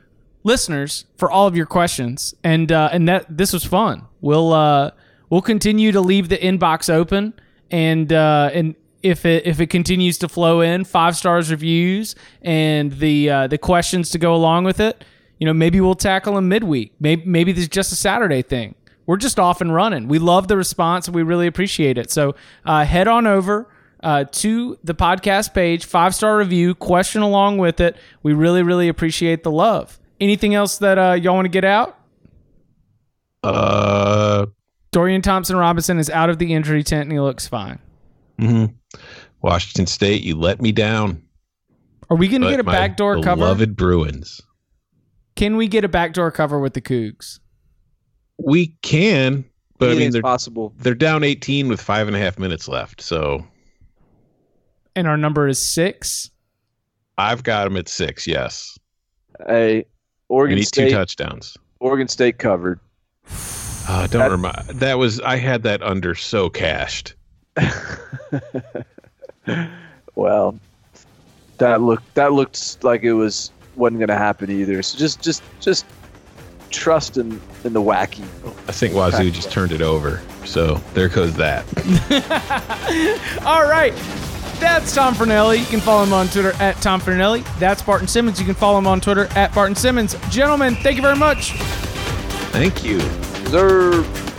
listeners, for all of your questions, and uh, and that this was fun. We'll uh, we'll continue to leave the inbox open, and uh, and if it if it continues to flow in, five stars reviews and the uh, the questions to go along with it. You know, maybe we'll tackle them midweek. Maybe maybe this is just a Saturday thing. We're just off and running. We love the response and we really appreciate it. So uh, head on over uh, to the podcast page, five star review, question along with it. We really, really appreciate the love. Anything else that uh, y'all want to get out? Uh, Dorian Thompson Robinson is out of the injury tent and he looks fine. mhm. Washington State, you let me down. Are we going to get a my backdoor cover? Beloved Bruins. Can we get a backdoor cover with the Cougs? We can, but I mean they're possible. they're down 18 with five and a half minutes left. So And our number is six. I've got them at six. Yes, Hey, we Oregon need two State. touchdowns. Oregon State covered. Uh, don't That- remind. That was I had that under so cashed. Well, that looked that looked like it was wasn't going to happen either. So just just just trust in in the wacky. I think Wazoo just turned it over. So there goes that. All right. That's Tom Fornelli. You can follow him on Twitter at Tom Fornelli. That's Barton Simmons. You can follow him on Twitter at Barton Simmons. Gentlemen, thank you very much. Thank you. Reserve.